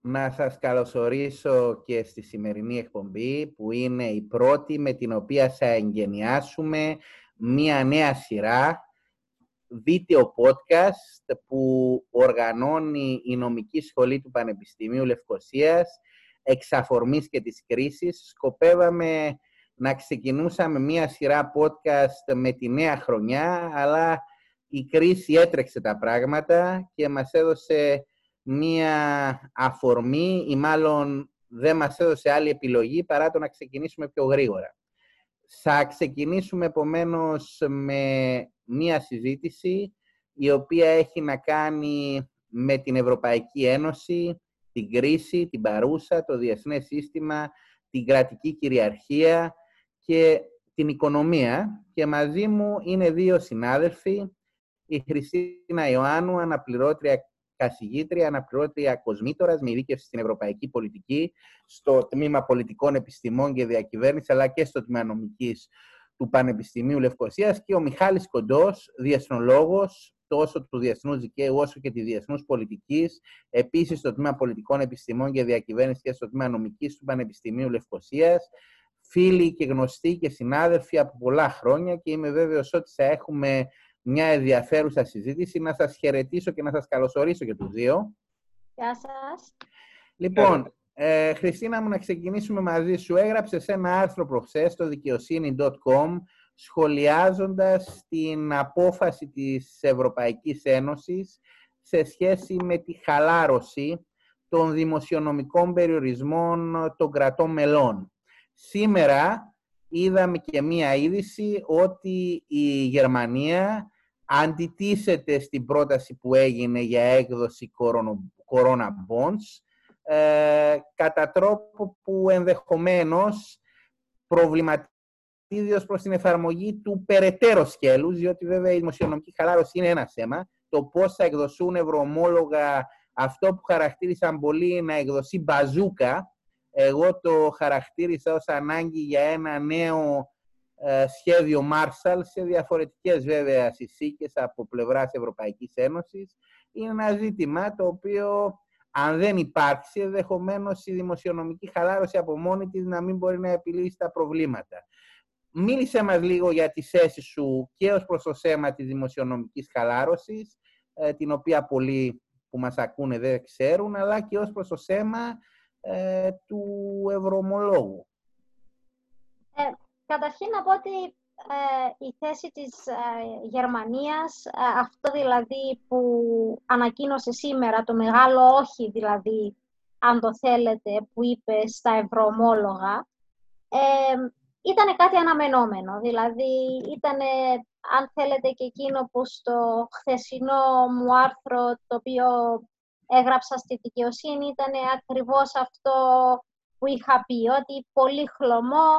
να σας καλωσορίσω και στη σημερινή εκπομπή που είναι η πρώτη με την οποία θα εγγενιάσουμε μία νέα σειρά βίντεο podcast που οργανώνει η Νομική Σχολή του Πανεπιστημίου Λευκοσίας εξ αφορμής και της κρίσης. Σκοπεύαμε να ξεκινούσαμε μία σειρά podcast με τη νέα χρονιά, αλλά η κρίση έτρεξε τα πράγματα και μας έδωσε μία αφορμή ή μάλλον δεν μας έδωσε άλλη επιλογή παρά το να ξεκινήσουμε πιο γρήγορα. Θα ξεκινήσουμε επομένως με μία συζήτηση η οποία έχει να κάνει με την Ευρωπαϊκή Ένωση, την κρίση, την παρούσα, το διεθνές σύστημα, την κρατική κυριαρχία και την οικονομία. Και μαζί μου είναι δύο συνάδελφοι, η Χριστίνα Ιωάννου, αναπληρώτρια καθηγήτρια, αναπληρώτρια κοσμήτορα με ειδίκευση στην Ευρωπαϊκή Πολιτική, στο τμήμα Πολιτικών Επιστημών και Διακυβέρνησης, αλλά και στο τμήμα Νομικής του Πανεπιστημίου Λευκοσίας και ο Μιχάλης Κοντός, διεθνολόγος, τόσο του διεθνούς δικαίου όσο και της διεθνούς πολιτικής, επίσης στο τμήμα Πολιτικών Επιστημών και Διακυβέρνησης και στο τμήμα Νομικής του Πανεπιστημίου Λευκοσίας. Φίλοι και γνωστοί και συνάδελφοι από πολλά χρόνια και είμαι βέβαιος ότι θα έχουμε μια ενδιαφέρουσα συζήτηση. Να σας χαιρετήσω και να σας καλωσορίσω και τους δύο. Γεια σας. Λοιπόν, ε, Χριστίνα μου, να ξεκινήσουμε μαζί σου. Έγραψες ένα άρθρο προχθές στο δικαιοσύνη.com σχολιάζοντας την απόφαση της Ευρωπαϊκής Ένωσης σε σχέση με τη χαλάρωση των δημοσιονομικών περιορισμών των κρατών μελών. Σήμερα είδαμε και μία είδηση ότι η Γερμανία αντιτίθεται στην πρόταση που έγινε για έκδοση Corona Bonds ε, κατά τρόπο που ενδεχομένως προβληματίζει προς την εφαρμογή του περαιτέρω σκέλους, διότι βέβαια η δημοσιονομική χαλάρωση είναι ένα θέμα. Το πώς θα εκδοσούν ευρωομόλογα αυτό που χαρακτήρισαν πολύ να εκδοθεί μπαζούκα, εγώ το χαρακτήρισα ως ανάγκη για ένα νέο ε, σχέδιο Marshall σε διαφορετικές βέβαια συσίκες από πλευράς Ευρωπαϊκής Ένωσης. Είναι ένα ζήτημα το οποίο αν δεν υπάρξει, ενδεχομένως η δημοσιονομική χαλάρωση από μόνη της να μην μπορεί να επιλύσει τα προβλήματα. Μίλησε μας λίγο για τη θέση σου και ως προς το θέμα της δημοσιονομικής χαλάρωσης, ε, την οποία πολλοί που μας ακούνε δεν ξέρουν, αλλά και ως προς το θέμα ε, του ευρωομολόγου. Ε, καταρχήν να πω ότι ε, η θέση της ε, Γερμανίας, αυτό δηλαδή που ανακοίνωσε σήμερα, το μεγάλο όχι δηλαδή, αν το θέλετε, που είπε στα ευρωομόλογα, ήταν κάτι αναμενόμενο. Δηλαδή, ήταν, αν θέλετε, και εκείνο που στο χθεσινό μου άρθρο, το οποίο έγραψα στη δικαιοσύνη ήταν ακριβώς αυτό που είχα πει, ότι πολύ χλωμό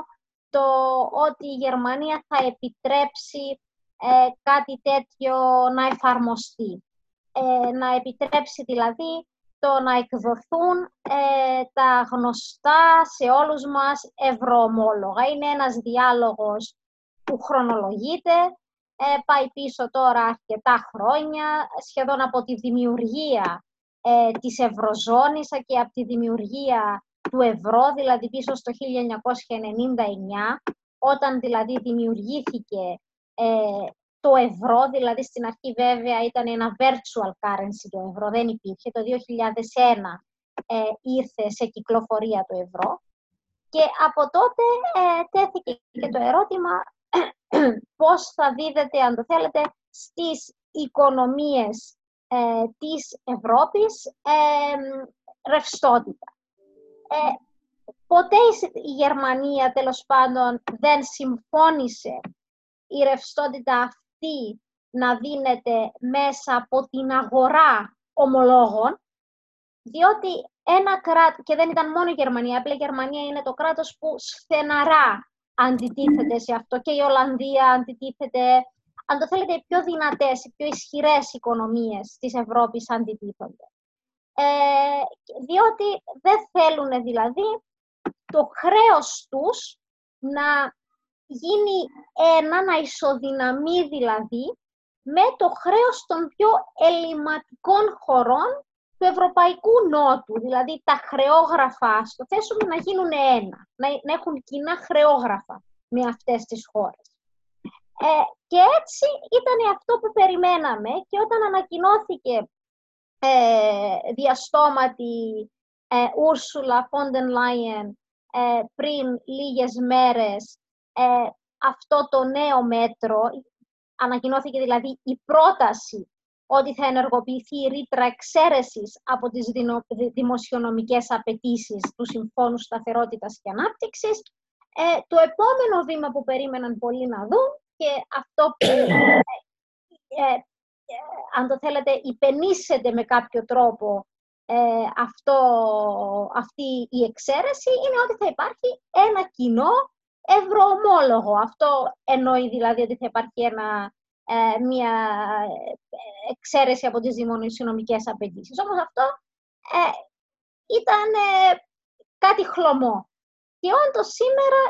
το ότι η Γερμανία θα επιτρέψει ε, κάτι τέτοιο να εφαρμοστεί. Ε, να επιτρέψει δηλαδή το να εκδοθούν ε, τα γνωστά σε όλους μας ευρωομόλογα. Είναι ένας διάλογος που χρονολογείται, πάει πίσω τώρα αρκετά χρόνια, σχεδόν από τη δημιουργία ε, της Ευρωζώνης και από τη δημιουργία του ευρώ, δηλαδή πίσω στο 1999, όταν δηλαδή δημιουργήθηκε ε, το ευρώ, δηλαδή στην αρχή βέβαια ήταν ένα virtual currency το ευρώ, δεν υπήρχε. Το 2001 ε, ήρθε σε κυκλοφορία το ευρώ. Και από τότε ε, τέθηκε και το ερώτημα πώς θα δίδεται, αν το θέλετε, στις οικονομίες ε, της Ευρώπης ε, ρευστότητα. Ε, ποτέ η Γερμανία, τέλος πάντων, δεν συμφώνησε η ρευστότητα αυτή να δίνεται μέσα από την αγορά ομολόγων, διότι ένα κράτος, και δεν ήταν μόνο η Γερμανία, απλά η Γερμανία είναι το κράτος που στεναρά αντιτίθεται σε αυτό και η Ολλανδία αντιτίθεται αν το θέλετε, οι πιο δυνατές, οι πιο ισχυρές οικονομίες της Ευρώπης αντιτίθονται. Ε, διότι δεν θέλουν δηλαδή το χρέος τους να γίνει ένα, να ισοδυναμεί δηλαδή με το χρέος των πιο ελληματικών χωρών του Ευρωπαϊκού Νότου, δηλαδή τα χρεόγραφα, στο θέσουμε να γίνουν ένα, να, να έχουν κοινά χρεόγραφα με αυτές τις χώρες. Ε, και έτσι ήταν αυτό που περιμέναμε και όταν ανακοινώθηκε ε, διαστόματη ε, Ούρσουλα Φόντεν Λάιεν πριν λίγες μέρες ε, αυτό το νέο μέτρο, ανακοινώθηκε δηλαδή η πρόταση ότι θα ενεργοποιηθεί η ρήτρα εξαίρεσης από τις δημοσιονομικές απαιτήσεις του Συμφώνου Σταθερότητας και Ανάπτυξης. Ε, το επόμενο βήμα που περίμεναν πολλοί να δουν και αυτό που, ε, ε, ε αν το θέλετε, υπενήσεται με κάποιο τρόπο αυτό, αυτή η εξαίρεση, είναι ότι θα υπάρχει ένα κοινό ευρωομόλογο. Αυτό εννοεί δηλαδή ότι θα υπάρχει ένα ε, μια ε, εξαίρεση από τις δημοσιονομικές απαιτήσεις. Όμως αυτό ε, ήταν ε, κάτι χλωμό. Και όντως σήμερα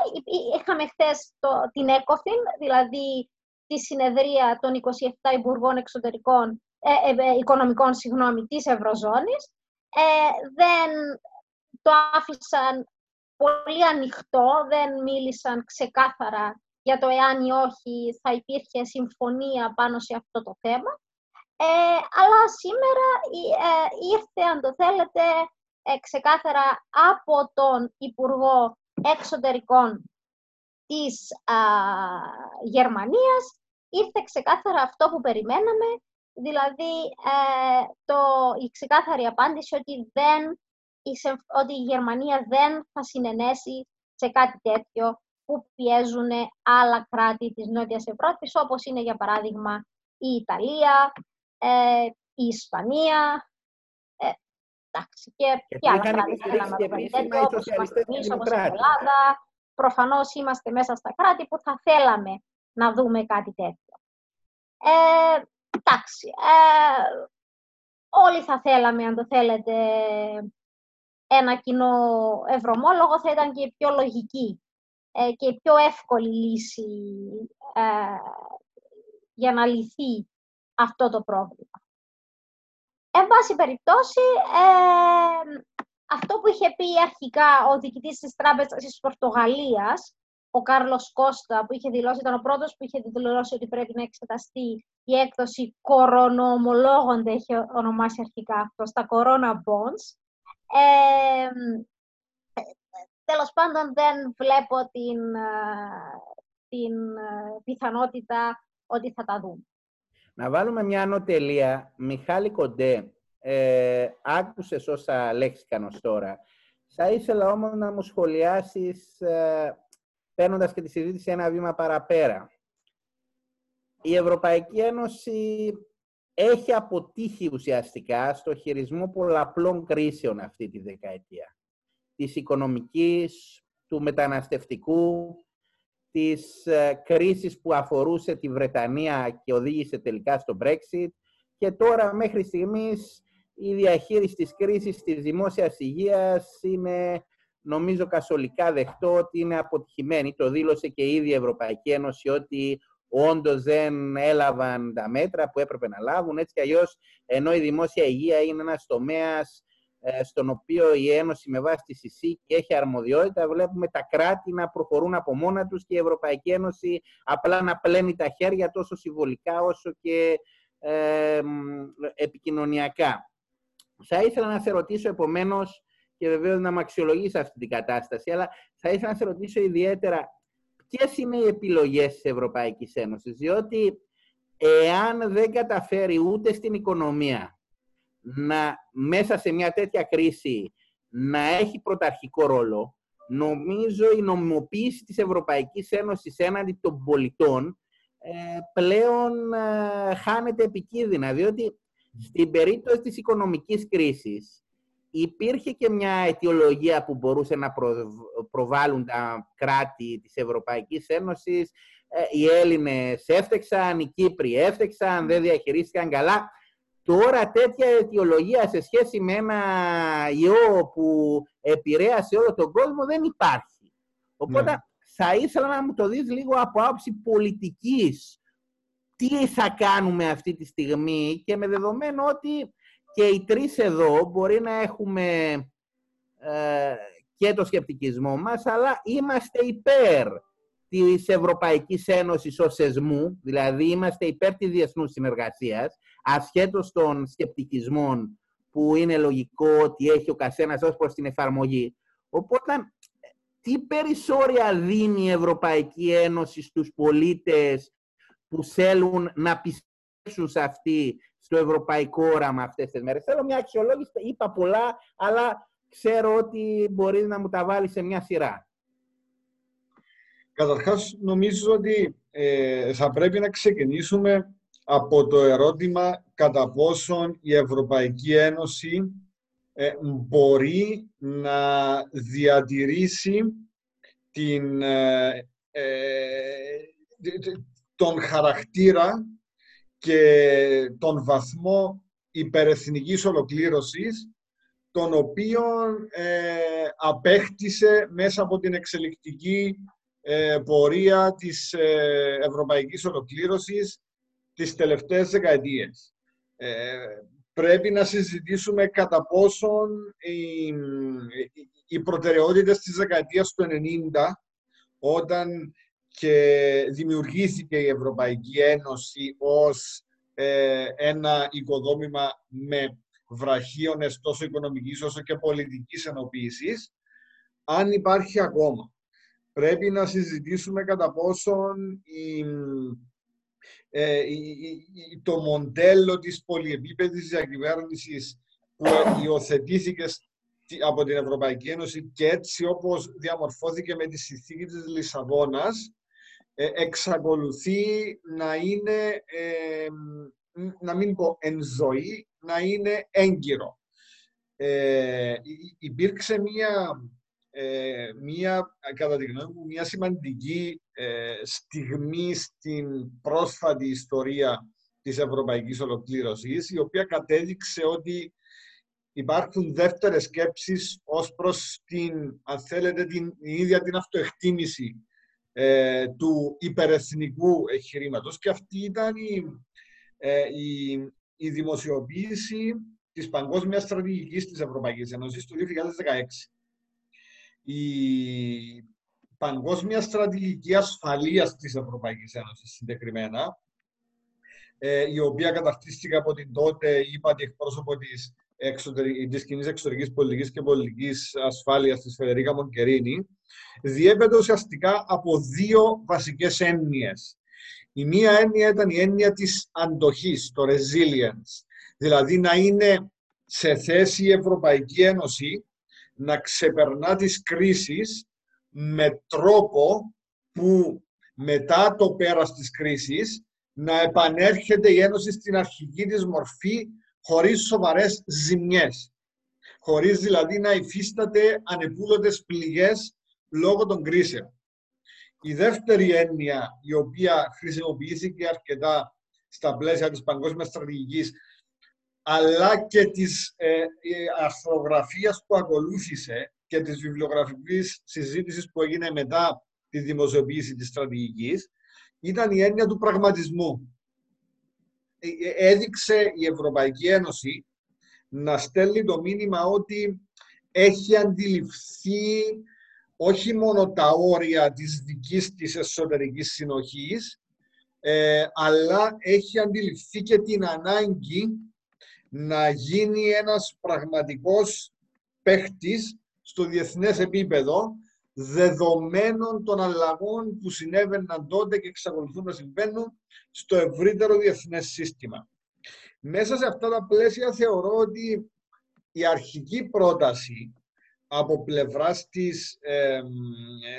είχαμε χθες την ΕΚΟΦΗΝ, δηλαδή τη συνεδρία των 27 Υπουργών Εξωτερικών, ε, Οικονομικών συγγνώμη, της Ευρωζώνης. δεν το άφησαν πολύ ανοιχτό, δεν μίλησαν ξεκάθαρα για το εάν ή όχι θα υπήρχε συμφωνία πάνω σε αυτό το θέμα. Ε, αλλά σήμερα ε, ήρθε, αν το θέλετε, ε, ξεκάθαρα από τον Υπουργό Εξωτερικών της α, Γερμανίας, ήρθε ξεκάθαρα αυτό που περιμέναμε, δηλαδή ε, το, η ξεκάθαρη απάντηση ότι, δεν, ότι η Γερμανία δεν θα συνενέσει σε κάτι τέτοιο που πιέζουν άλλα κράτη της Νότιας Ευρώπης, όπως είναι για παράδειγμα η Ιταλία, ε, η Ισπανία, ε, εντάξει, και, και άλλα κράτη θέλαμε να τέτοιο, όπως είμαστε εμείς, όπως η Ελλάδα. Προφανώς είμαστε μέσα στα κράτη που θα θέλαμε να δούμε κάτι τέτοιο. Ε, εντάξει, ε, όλοι θα θέλαμε, αν το θέλετε, ένα κοινό ευρωμόλογο θα ήταν και πιο λογική ε, και πιο εύκολη λύση ε, για να λυθεί αυτό το πρόβλημα. Εν πάση περιπτώσει, ε, αυτό που είχε πει αρχικά ο διοικητής της Τράπεζας της Πορτογαλίας, ο Κάρλος Κώστα, που είχε δηλώσει, ήταν ο πρώτος που είχε δηλώσει ότι πρέπει να εξεταστεί η έκδοση κορονοομολόγων, έχει ονομάσει αρχικά αυτό, στα Corona Bonds, ε, τέλος πάντων δεν βλέπω την, ε, την ε, πιθανότητα ότι θα τα δούμε. Να βάλουμε μια ανωτελεία. Μιχάλη Κοντέ, ε, άκουσες όσα λέξηκαν ως τώρα. Θα ήθελα όμως να μου σχολιάσεις, ε, παίρνοντας και τη συζήτηση ένα βήμα παραπέρα. Η Ευρωπαϊκή Ένωση έχει αποτύχει ουσιαστικά στο χειρισμό πολλαπλών κρίσεων αυτή τη δεκαετία της οικονομικής, του μεταναστευτικού, της ε, κρίσης που αφορούσε τη Βρετανία και οδήγησε τελικά στο Brexit και τώρα μέχρι στιγμής η διαχείριση της κρίσης της δημόσιας υγείας είναι νομίζω κασολικά δεχτό ότι είναι αποτυχημένη. Το δήλωσε και η ίδια η Ευρωπαϊκή Ένωση ότι όντως δεν έλαβαν τα μέτρα που έπρεπε να λάβουν. Έτσι κι αλλιώς, ενώ η δημόσια υγεία είναι ένας τομέας ε, στον οποίο η Ένωση με βάση τη ΣΥΣΥ έχει αρμοδιότητα, βλέπουμε τα κράτη να προχωρούν από μόνα τους και η Ευρωπαϊκή Ένωση απλά να πλένει τα χέρια τόσο συμβολικά όσο και ε, επικοινωνιακά. Θα ήθελα να σε ρωτήσω επομένως και βεβαίως να με αξιολογήσει αυτή την κατάσταση, αλλά θα ήθελα να σε ρωτήσω ιδιαίτερα ποιες είναι οι επιλογές της Ευρωπαϊκής Ένωσης, διότι εάν δεν καταφέρει ούτε στην οικονομία, να μέσα σε μια τέτοια κρίση να έχει πρωταρχικό ρόλο, νομίζω η νομιμοποίηση της Ευρωπαϊκής Ένωσης έναντι των πολιτών ε, πλέον ε, χάνεται επικίνδυνα, διότι στην περίπτωση της οικονομικής κρίσης υπήρχε και μια αιτιολογία που μπορούσε να προβάλλουν τα κράτη της Ευρωπαϊκής Ένωσης. Ε, οι Έλληνες έφτεξαν, οι Κύπροι έφτεξαν, δεν διαχειρίστηκαν καλά. Τώρα τέτοια αιτιολογία σε σχέση με ένα ιό που επηρέασε όλο τον κόσμο δεν υπάρχει. Οπότε ναι. θα ήθελα να μου το δεις λίγο από άποψη πολιτικής. Τι θα κάνουμε αυτή τη στιγμή και με δεδομένο ότι και οι τρεις εδώ μπορεί να έχουμε ε, και το σκεπτικισμό μας, αλλά είμαστε υπέρ της Ευρωπαϊκής Ένωσης ως εσμού, δηλαδή είμαστε υπέρ της διεθνούς συνεργασίας, ασχέτως των σκεπτικισμών που είναι λογικό ότι έχει ο καθένας ως προς την εφαρμογή. Οπότε, τι περισσόρια δίνει η Ευρωπαϊκή Ένωση στους πολίτες που θέλουν να πιστέψουν σε αυτή, στο ευρωπαϊκό όραμα αυτές τις μέρες; Θέλω μια αξιολόγηση, είπα πολλά, αλλά ξέρω ότι μπορείς να μου τα βάλεις σε μια σειρά. Καταρχάς, νομίζω ότι ε, θα πρέπει να ξεκινήσουμε από το ερώτημα κατά πόσον η Ευρωπαϊκή Ένωση ε, μπορεί να διατηρήσει την, ε, τον χαρακτήρα και τον βαθμό υπερεθνικής ολοκλήρωσης τον οποίο ε, απέκτησε μέσα από την εξελικτική ε, πορεία της ε, ευρωπαϊκής ολοκλήρωσης τις τελευταίες δεκαετίες. Ε, πρέπει να συζητήσουμε κατά πόσον οι, οι προτεραιότητες της δεκαετίας του 90, όταν και δημιουργήθηκε η Ευρωπαϊκή Ένωση ως ένα οικοδόμημα με βραχίονες τόσο οικονομικής όσο και πολιτικής ενοποίησης, αν υπάρχει ακόμα. Πρέπει να συζητήσουμε κατά πόσον ε, το μοντέλο της πολυεπίπεδης διακυβέρνησης που υιοθετήθηκε από την Ευρωπαϊκή Ένωση και έτσι όπως διαμορφώθηκε με τη συνθήκη της Λισαβόνας ε, εξακολουθεί να είναι, ε, να μην πω εν ζωή, να είναι έγκυρο. Ε, υπήρξε μία, ε, μία, κατά τη γνώμη μου, μία σημαντική ε, στιγμή στην πρόσφατη ιστορία της ευρωπαϊκής ολοκλήρωσης, η οποία κατέδειξε ότι υπάρχουν δεύτερες σκέψεις ως προς την, αν θέλετε, την, ίδια την αυτοεκτίμηση ε, του υπερεθνικού εγχειρήματος. Και αυτή ήταν η, ε, η, η δημοσιοποίηση της παγκόσμιας στρατηγικής της Ευρωπαϊκής Ένωσης του 2016. Η παγκόσμια στρατηγική ασφαλείας της Ευρωπαϊκής Ένωσης συγκεκριμένα, ε, η οποία καταρτίστηκε από την τότε, είπατε, εκπρόσωπο της, εξωτερικής, της κοινής εξωτερικής πολιτικής και πολιτικής ασφάλειας της Φεδερίκα Μονκερίνη, διέπεται ουσιαστικά από δύο βασικές έννοιες. Η μία έννοια ήταν η έννοια της αντοχής, το resilience. Δηλαδή να είναι σε θέση η Ευρωπαϊκή Ένωση να ξεπερνά τις κρίσεις με τρόπο που μετά το πέρας της κρίσης να επανέρχεται η Ένωση στην αρχική της μορφή χωρίς σοβαρές ζημιές. Χωρίς δηλαδή να υφίσταται ανεπούδοτες πληγές λόγω των κρίσεων. Η δεύτερη έννοια, η οποία χρησιμοποιήθηκε αρκετά στα πλαίσια της παγκόσμιας στρατηγικής, αλλά και της ε, αρθρογραφίας που ακολούθησε και της βιβλιογραφικής συζήτησης που έγινε μετά τη δημοσιοποίηση της στρατηγικής, ήταν η έννοια του πραγματισμού. Ε, ε, έδειξε η Ευρωπαϊκή Ένωση να στέλνει το μήνυμα ότι έχει αντιληφθεί όχι μόνο τα όρια της δικής της εσωτερικής συνοχής, ε, αλλά έχει αντιληφθεί και την ανάγκη να γίνει ένας πραγματικός παίχτης στο διεθνές επίπεδο, δεδομένων των αλλαγών που συνέβαιναν τότε και εξακολουθούν να συμβαίνουν στο ευρύτερο διεθνές σύστημα. Μέσα σε αυτά τα πλαίσια θεωρώ ότι η αρχική πρόταση από πλευράς της ε,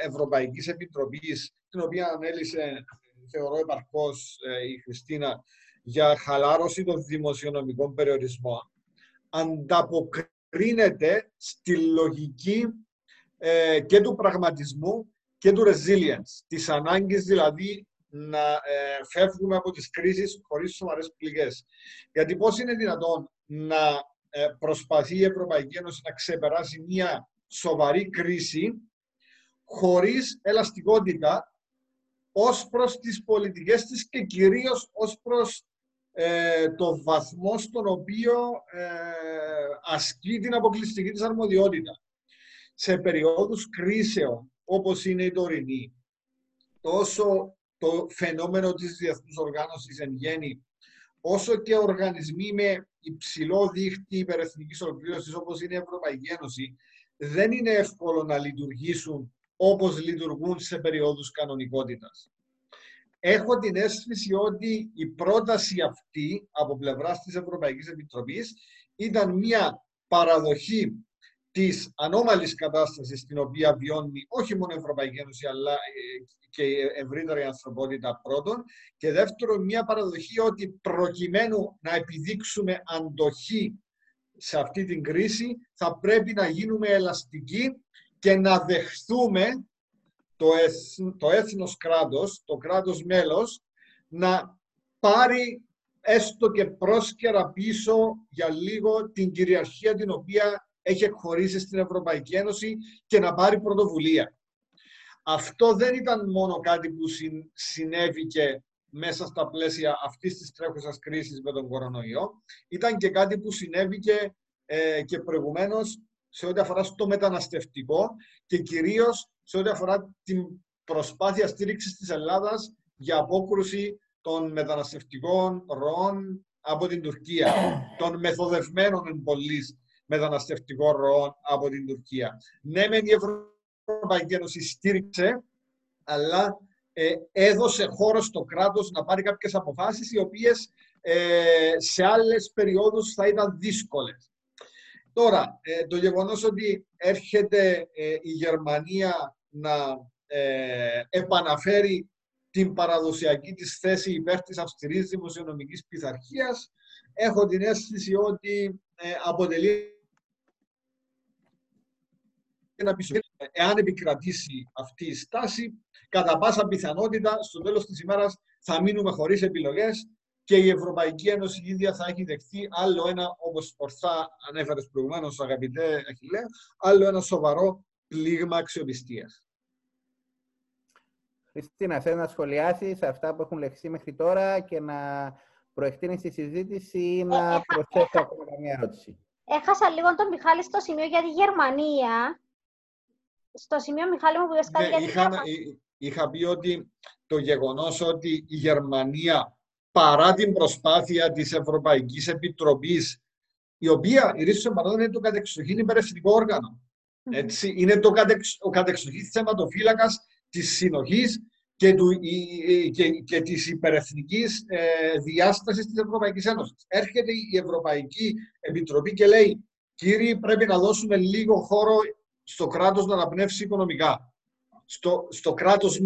Ευρωπαϊκής Επιτροπής, την οποία ανέλησε, θεωρώ επαρκώς, ε, η Χριστίνα, για χαλάρωση των δημοσιονομικών περιορισμών, ανταποκρίνεται στη λογική ε, και του πραγματισμού και του resilience, της ανάγκης δηλαδή να ε, φεύγουμε από τις κρίσεις χωρίς σοβαρές πληγές. Γιατί πώς είναι δυνατόν να ε, προσπαθεί η Ευρωπαϊκή Ένωση να ξεπεράσει μια σοβαρή κρίση χωρίς ελαστικότητα ως προς τις πολιτικές της και κυρίως ως προς ε, το βαθμό στον οποίο ε, ασκεί την αποκλειστική της αρμοδιότητα. Σε περιόδους κρίσεων, όπως είναι η τωρινή, τόσο το φαινόμενο της διεθνούς οργάνωσης εν γέννη, όσο και οργανισμοί με υψηλό δίχτυ υπερεθνικής ολοκλήρωσης όπως είναι η Ευρωπαϊκή Ένωση, δεν είναι εύκολο να λειτουργήσουν όπως λειτουργούν σε περιόδους κανονικότητας. Έχω την αίσθηση ότι η πρόταση αυτή από πλευράς της Ευρωπαϊκής Επιτροπής ήταν μια παραδοχή της ανώμαλης κατάστασης στην οποία βιώνει όχι μόνο η Ευρωπαϊκή Ένωση αλλά ε, και η ευρύτερη ανθρωπότητα πρώτον. Και δεύτερον μια παραδοχή ότι προκειμένου να επιδείξουμε αντοχή σε αυτή την κρίση θα πρέπει να γίνουμε ελαστικοί και να δεχθούμε το, το έθνος κράτος, το κράτος μέλος, να πάρει έστω και πρόσκαιρα πίσω για λίγο την κυριαρχία την οποία έχει εκχωρήσει στην Ευρωπαϊκή Ένωση και να πάρει πρωτοβουλία. Αυτό δεν ήταν μόνο κάτι που συνέβη και μέσα στα πλαίσια αυτής της τρέχουσας κρίσης με τον κορονοϊό. Ήταν και κάτι που συνέβη και, ε, και προηγουμένως σε ό,τι αφορά στο μεταναστευτικό και κυρίως σε ό,τι αφορά την προσπάθεια στήριξης της Ελλάδας για απόκρουση των μεταναστευτικών ροών από την Τουρκία, των μεθοδευμένων εν μεταναστευτικών ροών από την Τουρκία. Ναι, μεν η Ευρωπαϊκή Ένωση στήριξε, αλλά ε, έδωσε χώρο στο κράτος να πάρει κάποιες αποφάσεις οι οποίες ε, σε άλλες περιόδους θα ήταν δύσκολες. Τώρα, ε, το γεγονός ότι έρχεται ε, η Γερμανία να επαναφέρει την παραδοσιακή της θέση υπέρ της αυστηρής δημοσιονομικής πειθαρχίας, έχω την αίσθηση ότι αποτελεί ένα Εάν επικρατήσει αυτή η στάση, κατά πάσα πιθανότητα στο τέλος της ημέρας θα μείνουμε χωρίς επιλογές και η Ευρωπαϊκή Ένωση η ίδια θα έχει δεχθεί άλλο ένα, όπως ορθά ανέφερες προηγουμένως, αγαπητέ Αχιλέ, άλλο ένα σοβαρό πλήγμα αξιοπιστίας. Χριστίνα, θέλω να σχολιάσεις αυτά που έχουν λεχθεί μέχρι τώρα και να προεκτείνεις τη συζήτηση ή ε, να προσθέσω ακόμα μια ερώτηση; Έχασα λίγο τον Μιχάλη στο σημείο για τη Γερμανία στο σημείο, Μιχάλη μου, που είπες κάτι ναι, για είχα, είχα πει ότι το γεγονός ότι η Γερμανία, παρά την προσπάθεια της Ευρωπαϊκής Επιτροπής, η οποία, η Ρίσο είναι το κατεξοχήν υπερευθυντικό όργανο. Έτσι, είναι το κατεξ, ο κατεξοχήν θεματοφύλακας της συνοχής και, του, και, και της υπερεθνικής ε, διάστασης της Ευρωπαϊκής Ένωσης. Έρχεται η Ευρωπαϊκή Επιτροπή και λέει «Κύριοι, πρέπει να δώσουμε λίγο χώρο στο κράτος να αναπνεύσει οικονομικά, στο, στο κράτος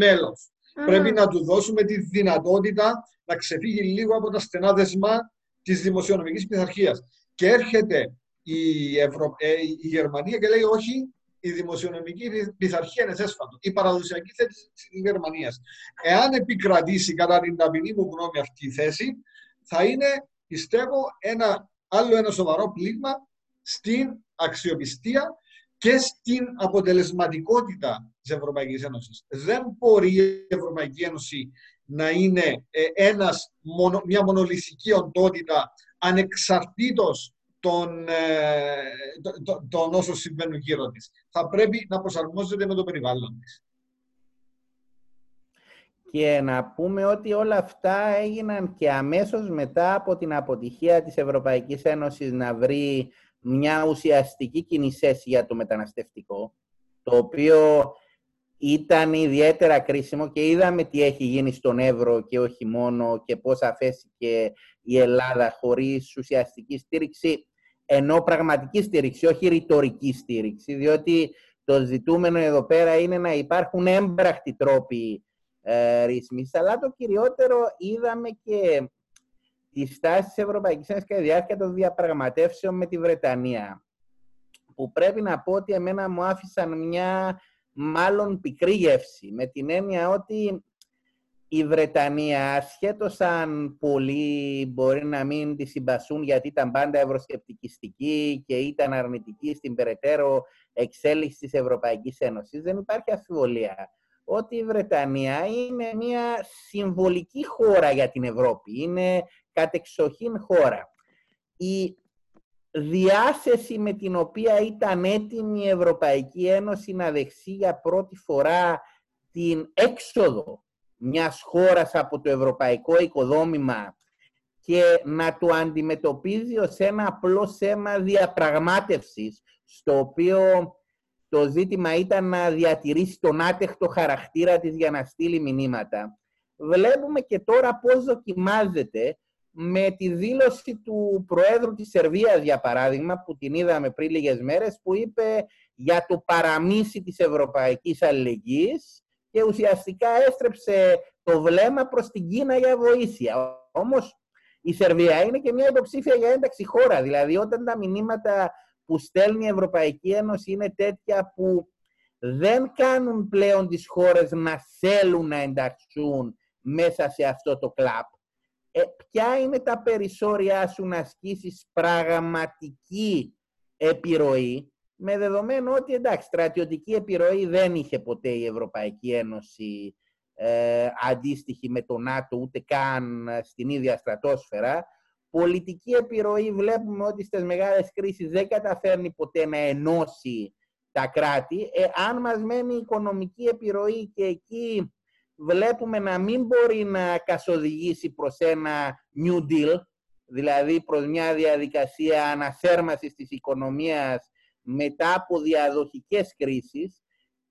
Πρέπει να του δώσουμε τη δυνατότητα να ξεφύγει λίγο από τα στενά δεσμά της δημοσιονομικής πειθαρχίας. Και έρχεται η, Ευρω... ε, η Γερμανία και λέει όχι, η δημοσιονομική πειθαρχία είναι θέσφατο. Η παραδοσιακή θέση της Γερμανίας. Εάν επικρατήσει κατά την ταπεινή μου γνώμη αυτή η θέση, θα είναι, πιστεύω, ένα άλλο ένα σοβαρό πλήγμα στην αξιοπιστία και στην αποτελεσματικότητα της Ευρωπαϊκής Ένωσης. Δεν μπορεί η Ευρωπαϊκή Ένωση να είναι ε, ένας, μια μονολυθική οντότητα ανεξαρτήτως των, ε, των όσων συμβαίνουν γύρω της. Θα πρέπει να προσαρμόζεται με το περιβάλλον της. Και να πούμε ότι όλα αυτά έγιναν και αμέσως μετά από την αποτυχία της Ευρωπαϊκής Ένωσης να βρει μια ουσιαστική κοινή για το μεταναστευτικό, το οποίο ήταν ιδιαίτερα κρίσιμο και είδαμε τι έχει γίνει στον Εύρο και όχι μόνο και πώς αφέθηκε η Ελλάδα χωρίς ουσιαστική στήριξη, ενώ πραγματική στήριξη, όχι ρητορική στήριξη, διότι το ζητούμενο εδώ πέρα είναι να υπάρχουν έμπρακτοι τρόποι ε, ρύθμισης, αλλά το κυριότερο είδαμε και τη στάση της Ευρωπαϊκής Ένωσης κατά τη διάρκεια των διαπραγματεύσεων με τη Βρετανία. Που πρέπει να πω ότι εμένα μου άφησαν μια μάλλον πικρή γεύση. Με την έννοια ότι η Βρετανία, ασχέτως αν πολλοί μπορεί να μην τη συμπασούν γιατί ήταν πάντα ευρωσκεπτικιστική και ήταν αρνητική στην περαιτέρω εξέλιξη της Ευρωπαϊκής Ένωσης, δεν υπάρχει αφιβολία ότι η Βρετανία είναι μια συμβολική χώρα για την Ευρώπη. Είναι κατεξοχήν χώρα. Η διάσεση με την οποία ήταν έτοιμη η Ευρωπαϊκή Ένωση να δεχθεί για πρώτη φορά την έξοδο μιας χώρας από το ευρωπαϊκό οικοδόμημα και να το αντιμετωπίζει ως ένα απλό θέμα διαπραγμάτευσης, στο οποίο το ζήτημα ήταν να διατηρήσει τον άτεχτο χαρακτήρα της για να στείλει μηνύματα. Βλέπουμε και τώρα πώς δοκιμάζεται με τη δήλωση του Προέδρου της Σερβίας, για παράδειγμα, που την είδαμε πριν λίγες μέρες, που είπε για το παραμύση της Ευρωπαϊκής Αλληλεγγύης και ουσιαστικά έστρεψε το βλέμμα προς την Κίνα για βοήθεια. Όμως η Σερβία είναι και μια υποψήφια για ένταξη χώρα. Δηλαδή όταν τα μηνύματα που στέλνει η Ευρωπαϊκή Ένωση είναι τέτοια που δεν κάνουν πλέον τις χώρες να θέλουν να ενταχθούν μέσα σε αυτό το κλαπ. Ε, ποια είναι τα περισσόρια σου να ασκήσεις πραγματική επιρροή με δεδομένο ότι εντάξει, στρατιωτική επιρροή δεν είχε ποτέ η Ευρωπαϊκή Ένωση ε, αντίστοιχη με το ΝΑΤΟ ούτε καν στην ίδια στρατόσφαιρα. Πολιτική επιρροή βλέπουμε ότι στις μεγάλες κρίσεις δεν καταφέρνει ποτέ να ενώσει τα κράτη. Ε, αν μας μένει οικονομική επιρροή και εκεί βλέπουμε να μην μπορεί να καθοδηγήσει προς ένα New Deal, δηλαδή προς μια διαδικασία αναθέρμασης της οικονομίας μετά από διαδοχικές κρίσεις,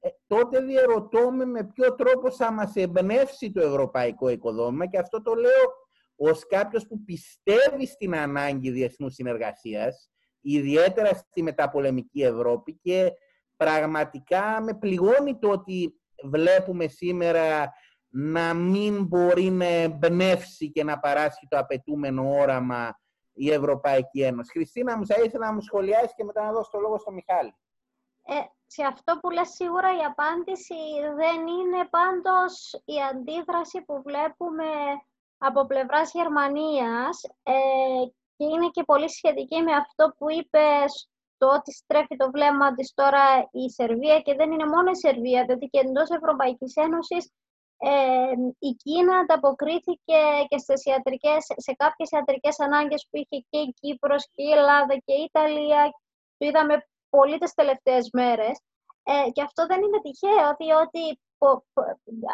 ε, τότε διαρωτώ με ποιο τρόπο θα μας εμπνεύσει το ευρωπαϊκό οικοδόμημα και αυτό το λέω ως κάποιος που πιστεύει στην ανάγκη διεθνούς συνεργασίας, ιδιαίτερα στη μεταπολεμική Ευρώπη και πραγματικά με πληγώνει το ότι βλέπουμε σήμερα να μην μπορεί να εμπνεύσει και να παράσχει το απαιτούμενο όραμα η Ευρωπαϊκή Ένωση. Χριστίνα, μου θα ήθελα να μου σχολιάσεις και μετά να δώσω το λόγο στο Μιχάλη. Ε, σε αυτό που λες σίγουρα η απάντηση δεν είναι πάντως η αντίδραση που βλέπουμε από πλευράς Γερμανίας ε, και είναι και πολύ σχετική με αυτό που είπες το ότι στρέφει το βλέμμα της τώρα η Σερβία και δεν είναι μόνο η Σερβία, διότι και εντός Ευρωπαϊκής Ένωσης ε, η Κίνα ανταποκρίθηκε και στις ιατρικές, σε κάποιες ιατρικές ανάγκες που είχε και η Κύπρος και η Ελλάδα και η Ιταλία. Το είδαμε πολύ τις τελευταίες μέρες. Ε, και αυτό δεν είναι τυχαίο, διότι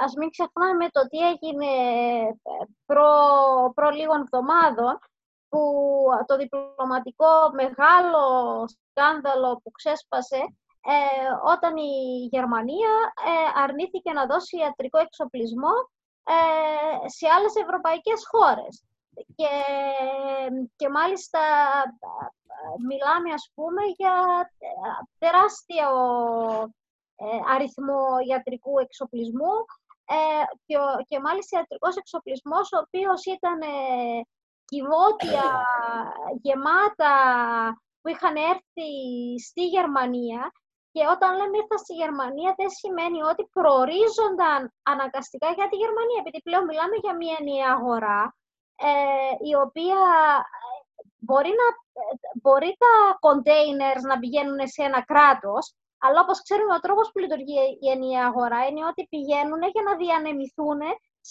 ας μην ξεχνάμε το τι έγινε ε, προ, προ λίγων εβδομάδων, που το διπλωματικό μεγάλο σκάνδαλο που ξέσπασε ε, όταν η Γερμανία ε, αρνήθηκε να δώσει ιατρικό εξοπλισμό ε, σε άλλες ευρωπαϊκές χώρες. Και, και μάλιστα μιλάμε, ας πούμε, για τεράστιο αριθμό ιατρικού εξοπλισμού και, και μάλιστα ιατρικός εξοπλισμός ο οποίος ήταν κυβότια γεμάτα που είχαν έρθει στη Γερμανία και όταν λέμε ήρθα στη Γερμανία, δεν σημαίνει ότι προορίζονταν αναγκαστικά για τη Γερμανία, επειδή πλέον μιλάμε για μια ενιαία αγορά, ε, η οποία ε, μπορεί, να, ε, μπορεί τα containers να πηγαίνουν σε ένα κράτος, αλλά όπως ξέρουμε ο τρόπος που λειτουργεί η ενιαία αγορά είναι ότι πηγαίνουν για να διανεμηθούν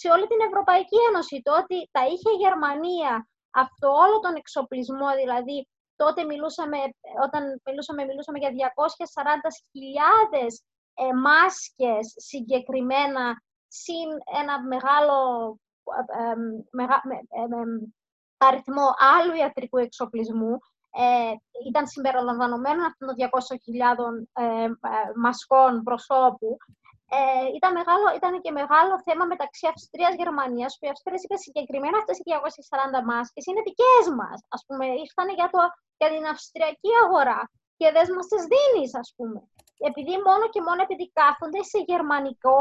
σε όλη την Ευρωπαϊκή Ένωση. Το ότι τα είχε η Γερμανία αυτό όλο τον εξοπλισμό, δηλαδή τότε μιλούσαμε, όταν μιλούσαμε, μιλούσαμε για 240.000 ε, μάσκες συγκεκριμένα, συν ένα μεγάλο ε, ε, αριθμό άλλου ιατρικού εξοπλισμού. Ε, ήταν συμπεριλαμβανομένο αυτών των 200.000 μασκών προσώπου ε, ήταν, μεγάλο, ήταν και μεγάλο θέμα μεταξύ Αυστρίας-Γερμανίας, που η Αυστρία είπε συγκεκριμένα αυτές οι 240 μάσκες είναι δικές μας. Ας πούμε, ήρθαν για, το, για την Αυστριακή αγορά και δεν μας τις δίνεις, ας πούμε. Επειδή μόνο και μόνο επειδή κάθονται σε γερμανικό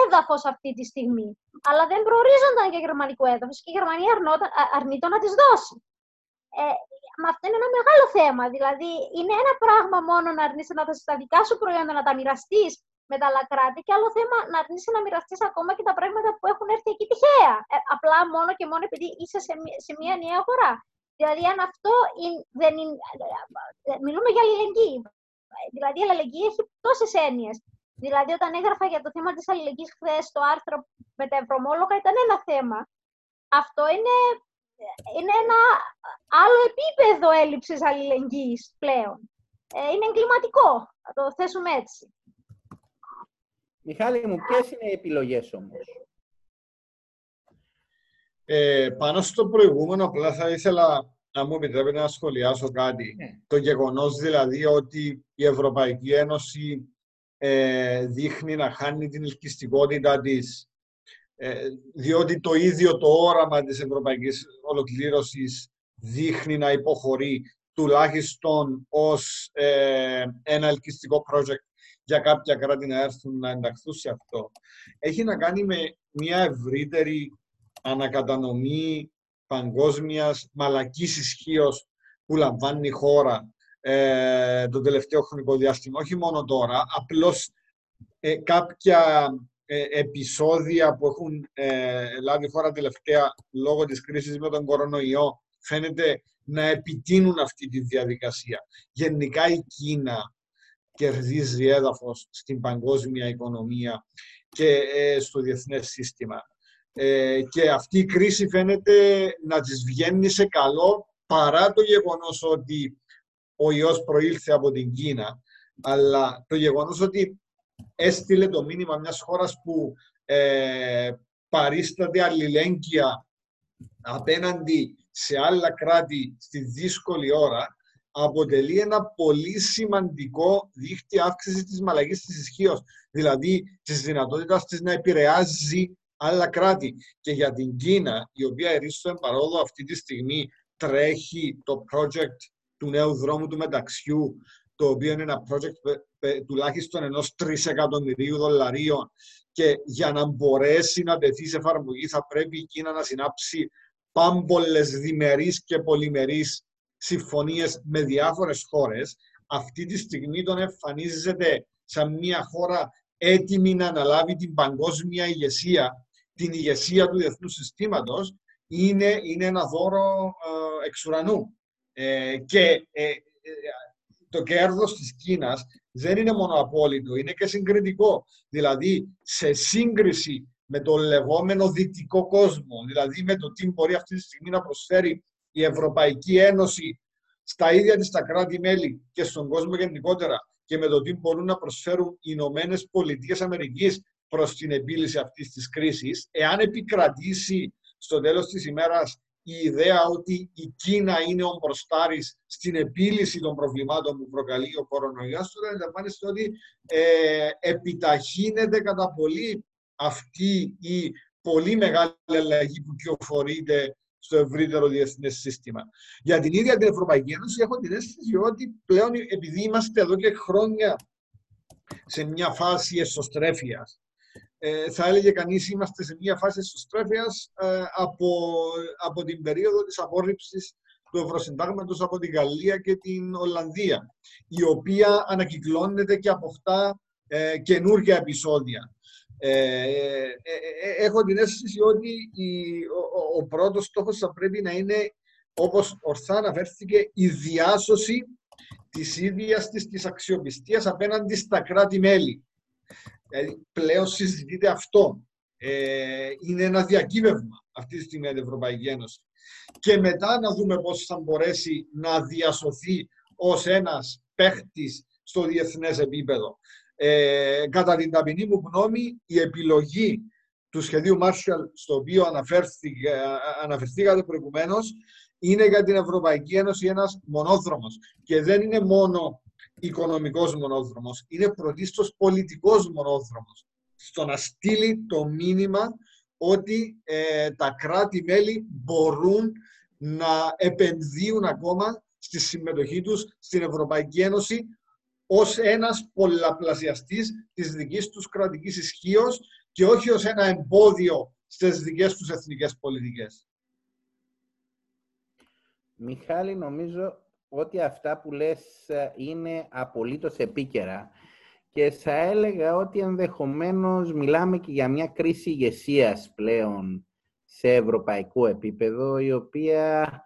έδαφος αυτή τη στιγμή. Αλλά δεν προορίζονταν για γερμανικό έδαφος και η Γερμανία αρνείται να τις δώσει. Ε, μα αυτό είναι ένα μεγάλο θέμα. Δηλαδή, είναι ένα πράγμα μόνο να αρνείσαι να δώσεις τα δικά σου προϊόντα, να τα μοιραστείς με τα άλλα κράτη και άλλο θέμα να αρνείσαι να μοιραστείς ακόμα και τα πράγματα που έχουν έρθει εκεί τυχαία. Ε, απλά μόνο και μόνο επειδή είσαι σε, σε μια νέα αγορά. Δηλαδή, αν αυτό είναι, δεν είναι. Ε, ε, μιλούμε για αλληλεγγύη. Δηλαδή, η αλληλεγγύη έχει τόσες έννοιες. Δηλαδή, όταν έγραφα για το θέμα της αλληλεγγύης χθες, το άρθρο με τα ευρωμόλογα ήταν ένα θέμα. Αυτό είναι είναι ένα άλλο επίπεδο έλλειψης αλληλεγγύης πλέον. Ε, είναι εγκληματικό, να το θέσουμε έτσι. Μιχάλη μου, ποιες είναι οι επιλογές όμως; Ε, πάνω στο προηγούμενο, απλά θα ήθελα να μου επιτρέπετε να σχολιάσω κάτι. Ναι. Το γεγονός δηλαδή ότι η Ευρωπαϊκή Ένωση ε, δείχνει να χάνει την ελκυστικότητα της ε, διότι το ίδιο το όραμα της ευρωπαϊκής ολοκλήρωσης δείχνει να υποχωρεί τουλάχιστον ως ε, ένα ελκυστικό project για κάποια κράτη να έρθουν να ενταχθούν σε αυτό. Έχει να κάνει με μια ευρύτερη ανακατανομή παγκόσμιας μαλακής ισχύως που λαμβάνει η χώρα ε, το τελευταίο χρονικό διάστημα. Όχι μόνο τώρα, απλώς ε, κάποια ε, επεισόδια που έχουν ε, λάβει χώρα τελευταία λόγω της κρίσης με τον κορονοϊό φαίνεται να επιτείνουν αυτή τη διαδικασία. Γενικά η Κίνα κερδίζει έδαφος στην παγκόσμια οικονομία και ε, στο διεθνές σύστημα. Ε, και αυτή η κρίση φαίνεται να της βγαίνει σε καλό παρά το γεγονός ότι ο ιός προήλθε από την Κίνα, αλλά το γεγονός ότι έστειλε το μήνυμα μιας χώρας που ε, παρίσταται αλληλέγγυα απέναντι σε άλλα κράτη στη δύσκολη ώρα, αποτελεί ένα πολύ σημαντικό δίχτυ αύξησης της μαλαγής της ισχύως, δηλαδή της δυνατότητας της να επηρεάζει άλλα κράτη. Και για την Κίνα, η οποία ερίστο παρόδο αυτή τη στιγμή τρέχει το project του νέου δρόμου του μεταξιού, το οποίο είναι ένα project τουλάχιστον ενός τρισεκατομμυρίου δολαρίων και για να μπορέσει να τεθεί σε εφαρμογή θα πρέπει η Κίνα να συνάψει πάμπολες διμερείς και πολυμερείς συμφωνίες με διάφορες χώρες. Αυτή τη στιγμή τον εμφανίζεται σαν μια χώρα έτοιμη να αναλάβει την παγκόσμια ηγεσία, την ηγεσία του διεθνούς συστήματος, είναι, είναι ένα δώρο ε, εξ ουρανού. Ε, και ε, το κέρδος της Κίνας δεν είναι μόνο απόλυτο, είναι και συγκριτικό. Δηλαδή, σε σύγκριση με το λεγόμενο δυτικό κόσμο, δηλαδή με το τι μπορεί αυτή τη στιγμή να προσφέρει η Ευρωπαϊκή Ένωση στα ίδια της τα κράτη-μέλη και στον κόσμο γενικότερα και με το τι μπορούν να προσφέρουν οι Ηνωμένες Πολιτείες Αμερικής προς την επίλυση αυτής της κρίσης, εάν επικρατήσει στο τέλος της ημέρας η ιδέα ότι η Κίνα είναι ο μπροστάρης στην επίλυση των προβλημάτων που προκαλεί ο κορονοϊός, τότε αντιλαμβάνεστε ότι ε, επιταχύνεται κατά πολύ αυτή η πολύ μεγάλη αλλαγή που κυοφορείται στο ευρύτερο διεθνές σύστημα. Για την ίδια την Ευρωπαϊκή Ένωση έχω την αίσθηση ότι πλέον επειδή είμαστε εδώ και χρόνια σε μια φάση εσωστρέφειας ε, θα έλεγε κανείς είμαστε σε μια φάση εσωστρέφειας ε, από, από την περίοδο της απόρριψης του Ευρωσυντάγματος από την Γαλλία και την Ολλανδία, η οποία ανακυκλώνεται και αποκτά ε, καινούργια επεισόδια. Ε, ε, έχω την αίσθηση ότι η, ο, ο πρώτος στόχος θα πρέπει να είναι, όπως ορθά αναφέρθηκε, η διάσωση της ίδιας της, της αξιοπιστίας απέναντι στα κράτη-μέλη. Δηλαδή, πλέον συζητείται αυτό. Ε, είναι ένα διακύβευμα αυτή τη στιγμή η Ευρωπαϊκή Ένωση. Και μετά να δούμε πώς θα μπορέσει να διασωθεί ως ένας παίχτης στο διεθνές επίπεδο. Ε, κατά την ταπεινή μου γνώμη, η επιλογή του σχεδίου Marshall, στο οποίο αναφερθήκατε προηγουμένως, είναι για την Ευρωπαϊκή Ένωση ένας μονόδρομος. Και δεν είναι μόνο οικονομικός μονόδρομος, είναι πρωτίστως πολιτικός μονόδρομος. Στο να στείλει το μήνυμα ότι ε, τα κράτη-μέλη μπορούν να επενδύουν ακόμα στη συμμετοχή τους στην Ευρωπαϊκή Ένωση ως ένας πολλαπλασιαστής της δικής τους κρατικής ισχύως και όχι ως ένα εμπόδιο στις δικές τους εθνικές πολιτικές. Μιχάλη, νομίζω ότι αυτά που λες ε, είναι απολύτως επίκαιρα και θα έλεγα ότι ενδεχομένως μιλάμε και για μια κρίση ηγεσίας πλέον σε ευρωπαϊκό επίπεδο, η οποία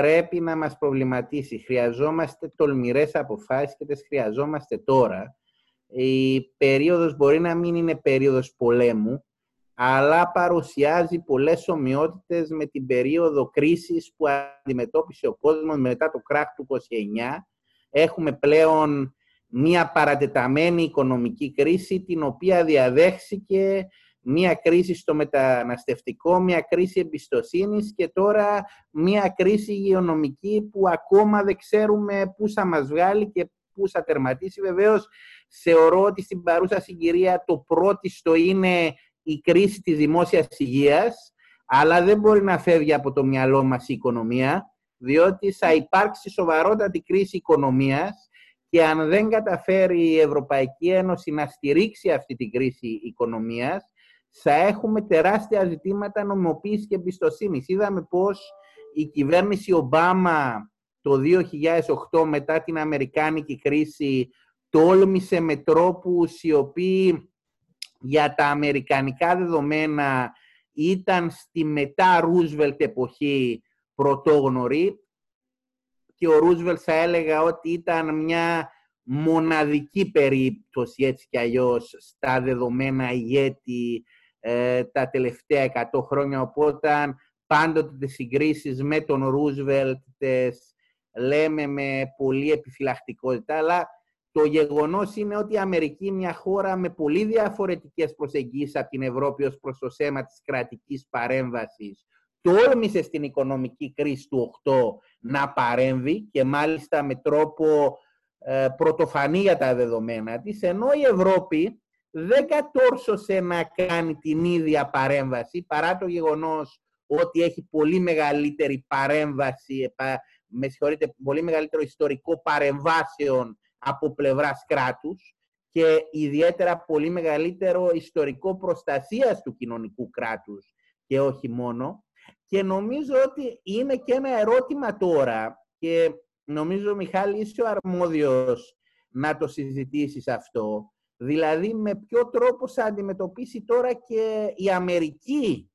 πρέπει να μας προβληματίσει. Χρειαζόμαστε τολμηρές αποφάσεις και τις χρειαζόμαστε τώρα. Η περίοδος μπορεί να μην είναι περίοδος πολέμου, αλλά παρουσιάζει πολλές ομοιότητες με την περίοδο κρίσης που αντιμετώπισε ο κόσμος μετά το κράχ του 29. Έχουμε πλέον μία παρατεταμένη οικονομική κρίση, την οποία διαδέχθηκε μία κρίση στο μεταναστευτικό, μία κρίση εμπιστοσύνης και τώρα μία κρίση υγειονομική που ακόμα δεν ξέρουμε πού θα μας βγάλει και πού θα τερματίσει. Βεβαίως, θεωρώ ότι στην παρούσα συγκυρία το πρώτο είναι η κρίση της δημόσιας υγείας, αλλά δεν μπορεί να φεύγει από το μυαλό μας η οικονομία, διότι θα υπάρξει σοβαρότατη κρίση οικονομίας και αν δεν καταφέρει η Ευρωπαϊκή Ένωση να στηρίξει αυτή την κρίση οικονομίας, θα έχουμε τεράστια ζητήματα νομιμοποίησης και εμπιστοσύνης. Είδαμε πώς η κυβέρνηση Ομπάμα το 2008 μετά την Αμερικάνικη κρίση τόλμησε με τρόπους οι οποίοι για τα αμερικανικά δεδομένα ήταν στη μετά Ρούσβελτ εποχή πρωτόγνωρη και ο Ρούσβελτ θα έλεγα ότι ήταν μια μοναδική περίπτωση έτσι κι αλλιώς στα δεδομένα ηγέτη ε, τα τελευταία 100 χρόνια οπότε πάντοτε τις συγκρίσεις με τον Ρούσβελτ τις λέμε με πολύ επιφυλακτικότητα αλλά το γεγονός είναι ότι η Αμερική είναι μια χώρα με πολύ διαφορετικές προσεγγίσεις από την Ευρώπη ως προς το θέμα της κρατικής παρέμβασης. Τόλμησε στην οικονομική κρίση του 8 να παρέμβει και μάλιστα με τρόπο ε, πρωτοφανή για τα δεδομένα της, ενώ η Ευρώπη δεν κατόρσωσε να κάνει την ίδια παρέμβαση, παρά το γεγονός ότι έχει πολύ μεγαλύτερη παρέμβαση, με συγχωρείτε, πολύ μεγαλύτερο ιστορικό παρεμβάσεων από πλευράς κράτους και ιδιαίτερα πολύ μεγαλύτερο ιστορικό προστασίας του κοινωνικού κράτους και όχι μόνο. Και νομίζω ότι είναι και ένα ερώτημα τώρα και νομίζω, Μιχάλη, είσαι ο αρμόδιος να το συζητήσεις αυτό. Δηλαδή, με ποιο τρόπο θα αντιμετωπίσει τώρα και η Αμερική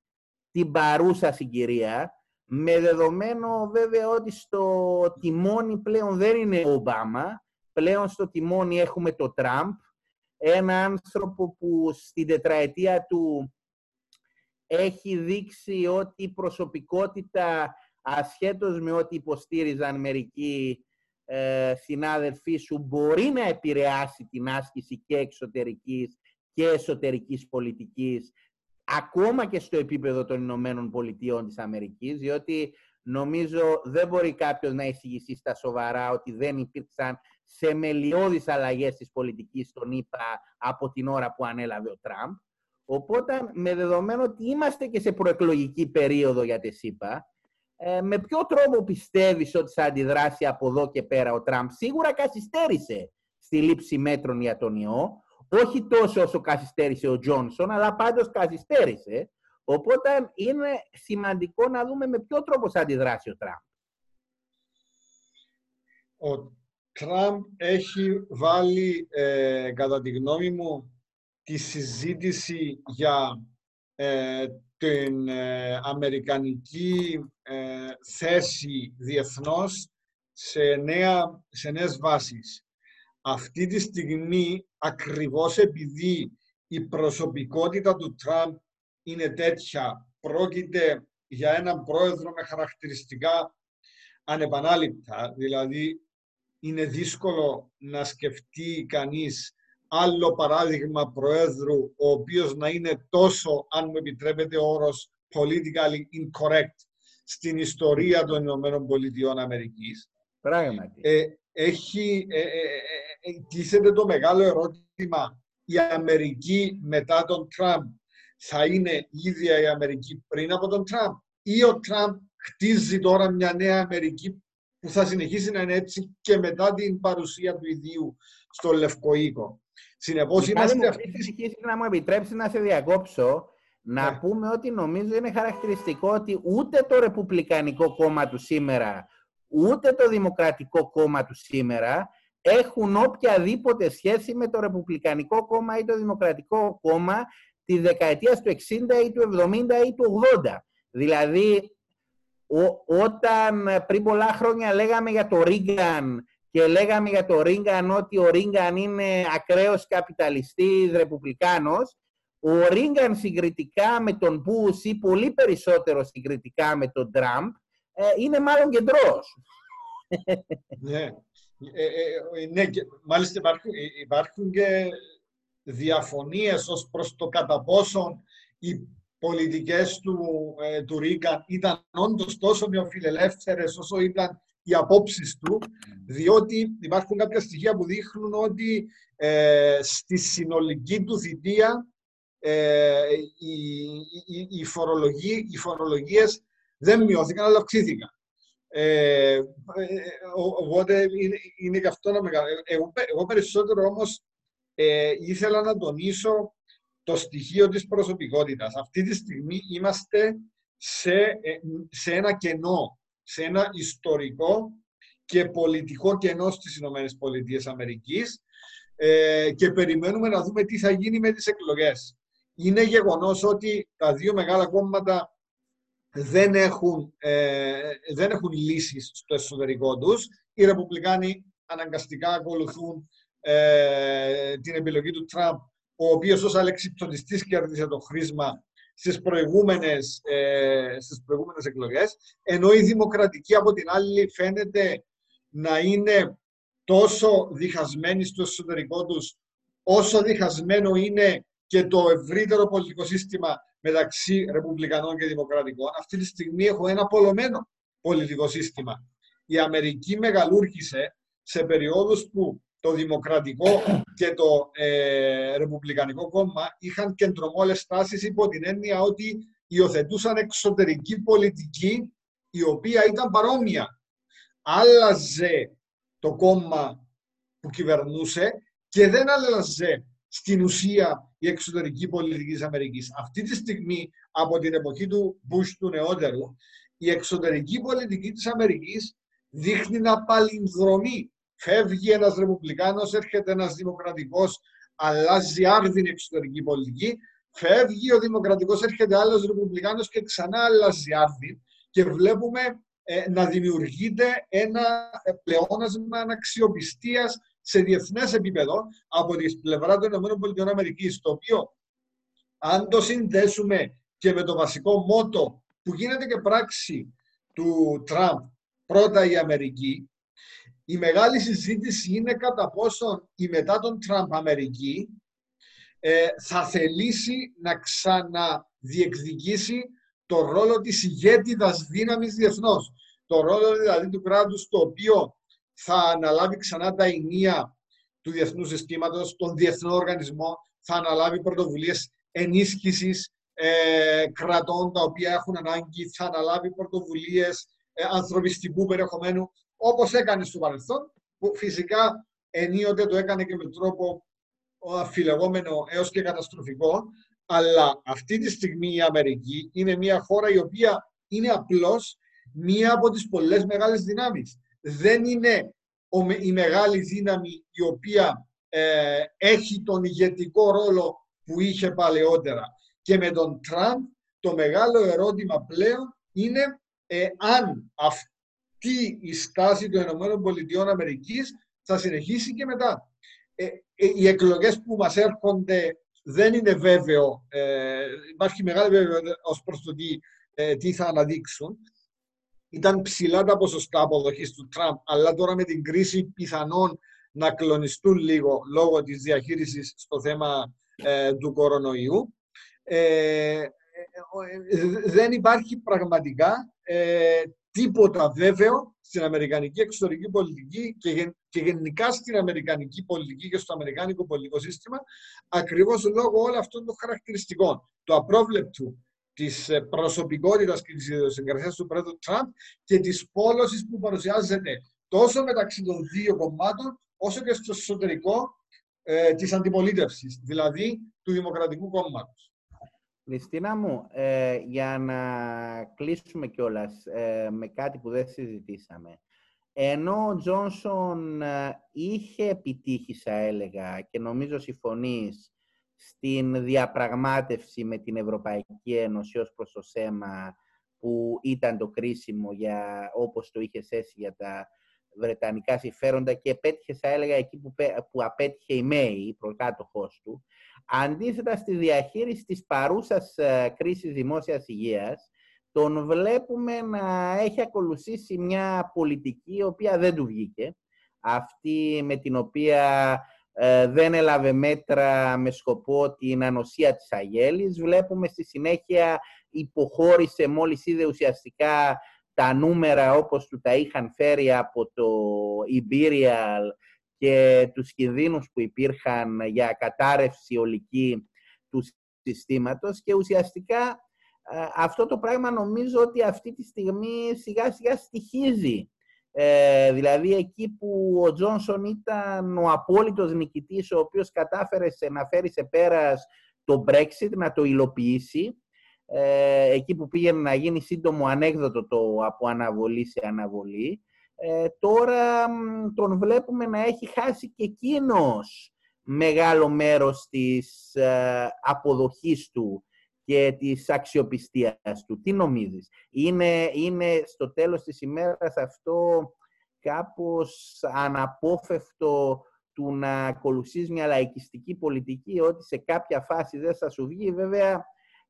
την παρούσα συγκυρία, με δεδομένο βέβαια ότι στο τιμόνι πλέον δεν είναι ο Ομπάμα, πλέον στο τιμόνι έχουμε το Τραμπ, ένα άνθρωπο που στην τετραετία του έχει δείξει ότι η προσωπικότητα ασχέτως με ό,τι υποστήριζαν μερικοί ε, συνάδελφοί σου μπορεί να επηρεάσει την άσκηση και εξωτερικής και εσωτερικής πολιτικής ακόμα και στο επίπεδο των Ηνωμένων Πολιτειών της Αμερικής διότι νομίζω δεν μπορεί κάποιος να εισηγηθεί στα σοβαρά ότι δεν υπήρξαν θεμελιώδεις αλλαγές της πολιτικής των ΗΠΑ από την ώρα που ανέλαβε ο Τραμπ. Οπότε, με δεδομένο ότι είμαστε και σε προεκλογική περίοδο για τη ΣΥΠΑ, ε, με ποιο τρόπο πιστεύεις ότι θα αντιδράσει από εδώ και πέρα ο Τραμπ; Σίγουρα καθυστέρησε στη λήψη μέτρων για τον ιό, όχι τόσο όσο καθυστέρησε ο Τζόνσον, αλλά πάντως καθυστέρησε. Οπότε είναι σημαντικό να δούμε με ποιο τρόπο θα αντιδράσει ο Τραμπ. Ο Τραμπ έχει βάλει, ε, κατά τη γνώμη μου, τη συζήτηση για ε, την ε, αμερικανική θέση διεθνώς σε, νέα, σε νέες βάσεις. Αυτή τη στιγμή, ακριβώς επειδή η προσωπικότητα του Τραμπ είναι τέτοια, πρόκειται για έναν πρόεδρο με χαρακτηριστικά ανεπανάληπτα, δηλαδή είναι δύσκολο να σκεφτεί κανείς άλλο παράδειγμα Προέδρου, ο οποίος να είναι τόσο, αν μου επιτρέπετε ο όρος, politically incorrect στην ιστορία των Ηνωμένων Πολιτειών Αμερικής. Πράγματι. Ε, έχει, ε, ε, ε, το μεγάλο ερώτημα η Αμερική μετά τον Τραμπ θα είναι η ίδια η Αμερική πριν από τον Τραμπ ή ο Τραμπ χτίζει τώρα μια νέα Αμερική που θα συνεχίσει να είναι έτσι και μετά την παρουσία του ιδίου στο Λευκό Οίκο. Συνεπώ, είμαστε αυτή Να μου επιτρέψει να σε διακόψω, να ναι. πούμε ότι νομίζω είναι χαρακτηριστικό ότι ούτε το Ρεπουμπλικανικό κόμμα του σήμερα, ούτε το Δημοκρατικό κόμμα του σήμερα έχουν οποιαδήποτε σχέση με το Ρεπουμπλικανικό κόμμα ή το Δημοκρατικό κόμμα τη δεκαετίας του 60 ή του 70 ή του 80. Δηλαδή, όταν ε, πριν πολλά χρόνια λέγαμε για το Ρίγκαν και λέγαμε για το Ρίγκαν ότι ο Ρίγκαν είναι ακραίος καπιταλιστής, ρεπουμπλικάνος, Ο Ρίγκαν συγκριτικά με τον Μπούς ή πολύ περισσότερο συγκριτικά με τον Τραμπ ε, είναι μάλλον κεντρός. ναι. Ε, ε, ναι, μάλιστα υπάρχουν, υπάρχουν και διαφωνίες ως προς το κατά πόσον οι πολιτικές του, ε, του Ρίγκαν ήταν όντως τόσο νεοφιλελεύθερες όσο ήταν οι απόψεις του, διότι υπάρχουν κάποια στοιχεία που δείχνουν ότι ε, στη συνολική του θητεία ε, οι, οι, οι, φορολογίες, οι φορολογίες δεν μειώθηκαν, αλλά αυξήθηκαν. Ε, ε οπότε είναι, είναι και αυτό ένα μεγάλο. Εγώ, εγώ περισσότερο όμως ε, ήθελα να τονίσω το στοιχείο της προσωπικότητας. Αυτή τη στιγμή είμαστε σε, ε, σε ένα κενό, σε ένα ιστορικό και πολιτικό κενό στις Ηνωμένες Πολιτείες Αμερικής ε, και περιμένουμε να δούμε τι θα γίνει με τις εκλογές. Είναι γεγονός ότι τα δύο μεγάλα κόμματα δεν έχουν, ε, δεν έχουν λύσεις στο εσωτερικό τους. Οι Ρεπουμπλικάνοι αναγκαστικά ακολουθούν ε, την επιλογή του Τραμπ, ο οποίος ως αλεξιπτονιστής κέρδισε το χρήσμα στις προηγούμενες, ε, στις προηγούμενες εκλογές, ενώ η δημοκρατική από την άλλη φαίνεται να είναι τόσο διχασμένη στο εσωτερικό τους, όσο διχασμένο είναι και το ευρύτερο πολιτικό σύστημα μεταξύ Ρεπουμπλικανών και Δημοκρατικών. Αυτή τη στιγμή έχω ένα πολλωμένο πολιτικό σύστημα. Η Αμερική μεγαλούργησε σε περιόδους που το Δημοκρατικό και το ε, Ρεπουμπλικανικό κόμμα είχαν κεντρομόλες τάσεις υπό την έννοια ότι υιοθετούσαν εξωτερική πολιτική η οποία ήταν παρόμοια. Άλλαζε το κόμμα που κυβερνούσε και δεν άλλαζε στην ουσία η εξωτερική πολιτική της Αμερικής. Αυτή τη στιγμή, από την εποχή του Bush του νεότερου, η εξωτερική πολιτική της Αμερικής δείχνει να παλινδρομεί Φεύγει ένας Ρεπουμπλικάνος, έρχεται ένας Δημοκρατικός, αλλάζει άρδιν εξωτερική πολιτική. Φεύγει ο Δημοκρατικός, έρχεται άλλος Ρεπουμπλικάνος και ξανά αλλάζει άρδιν. Και βλέπουμε ε, να δημιουργείται ένα ε, πλεόνασμα αναξιοπιστίας σε διεθνές επίπεδο από τη πλευρά των ΗΠΑ, το οποίο αν το συνδέσουμε και με το βασικό μότο που γίνεται και πράξη του Τραμπ, πρώτα η Αμερική, η μεγάλη συζήτηση είναι κατά πόσον η μετά τον Τραμπ Αμερική ε, θα θελήσει να ξαναδιεκδικήσει το ρόλο της ηγέτιδας δύναμης διεθνώς. Το ρόλο δηλαδή του κράτους το οποίο θα αναλάβει ξανά τα ενία του διεθνούς συστήματος, τον διεθνό οργανισμό, θα αναλάβει πρωτοβουλίες ενίσχυσης ε, κρατών τα οποία έχουν ανάγκη, θα αναλάβει πρωτοβουλίες ε, ανθρωπιστικού περιεχομένου όπως έκανε στο παρελθόν, που φυσικά ενίοτε το έκανε και με τρόπο αφιλεγόμενο έως και καταστροφικό, αλλά αυτή τη στιγμή η Αμερική είναι μια χώρα η οποία είναι απλώς μία από τις πολλές μεγάλες δυνάμεις. Δεν είναι η μεγάλη δύναμη η οποία ε, έχει τον ηγετικό ρόλο που είχε παλαιότερα. Και με τον Τραμπ το μεγάλο ερώτημα πλέον είναι ε, αν τι η στάση των ΗΠΑ θα συνεχίσει και μετά. Ε, ε, οι εκλογές που μας έρχονται δεν είναι βέβαιο, ε, υπάρχει μεγάλη βέβαιο ως προς το τι, ε, τι θα αναδείξουν. Ήταν ψηλά τα ποσοστά αποδοχής του Τραμπ, αλλά τώρα με την κρίση πιθανόν να κλονιστούν λίγο λόγω της διαχείρισης στο θέμα ε, του κορονοϊού. Ε, δεν υπάρχει πραγματικά τίποτα βέβαιο στην Αμερικανική εξωτερική πολιτική και, και γενικά στην Αμερικανική πολιτική και στο Αμερικάνικο πολιτικό σύστημα, ακριβώς λόγω όλων αυτών των χαρακτηριστικών. Του απρόβλεπτου, της ε, προσωπικότητας και της ιδιοσυγκρασίας του πρόεδρου Τραμπ και της πόλωσης που παρουσιάζεται τόσο μεταξύ των δύο κομμάτων, όσο και στο εσωτερικό ε, της αντιπολίτευσης, δηλαδή του Δημοκρατικού Κόμματος. Χριστίνα μου, ε, για να κλείσουμε κιόλας ε, με κάτι που δεν συζητήσαμε. Ενώ ο Τζόνσον ε, είχε επιτύχει, θα έλεγα, και νομίζω συμφωνείς, στην διαπραγμάτευση με την Ευρωπαϊκή Ένωση ως προς το θέμα που ήταν το κρίσιμο για, όπως το είχε θέσει για τα βρετανικά συμφέροντα και επέτυχε, θα έλεγα, εκεί που, που απέτυχε η ΜΕΗ, η προκάτοχός του. Αντίθετα, στη διαχείριση της παρούσας ε, κρίσης δημόσιας υγείας, τον βλέπουμε να έχει ακολουθήσει μια πολιτική η οποία δεν του βγήκε. Αυτή με την οποία ε, δεν έλαβε μέτρα με σκοπό την ανοσία της αγέλης. Βλέπουμε στη συνέχεια υποχώρησε μόλις είδε ουσιαστικά τα νούμερα όπως του τα είχαν φέρει από το Imperial και τους κινδύνους που υπήρχαν για κατάρρευση ολική του συστήματος και ουσιαστικά αυτό το πράγμα νομίζω ότι αυτή τη στιγμή σιγά σιγά στοιχίζει. Ε, δηλαδή εκεί που ο Τζόνσον ήταν ο απόλυτος νικητής ο οποίος κατάφερε να φέρει σε πέρας το Brexit, να το υλοποιήσει ε, εκεί που πήγαινε να γίνει σύντομο ανέκδοτο το από αναβολή σε αναβολή ε, τώρα τον βλέπουμε να έχει χάσει και εκείνος μεγάλο μέρος της ε, αποδοχής του και της αξιοπιστίας του. Τι νομίζεις; Είναι, είναι στο τέλος της ημέρας αυτό κάπως αναπόφευκτο του να ακολουθείς μια λαϊκιστική πολιτική, ότι σε κάποια φάση δεν θα σου βγει. Βέβαια,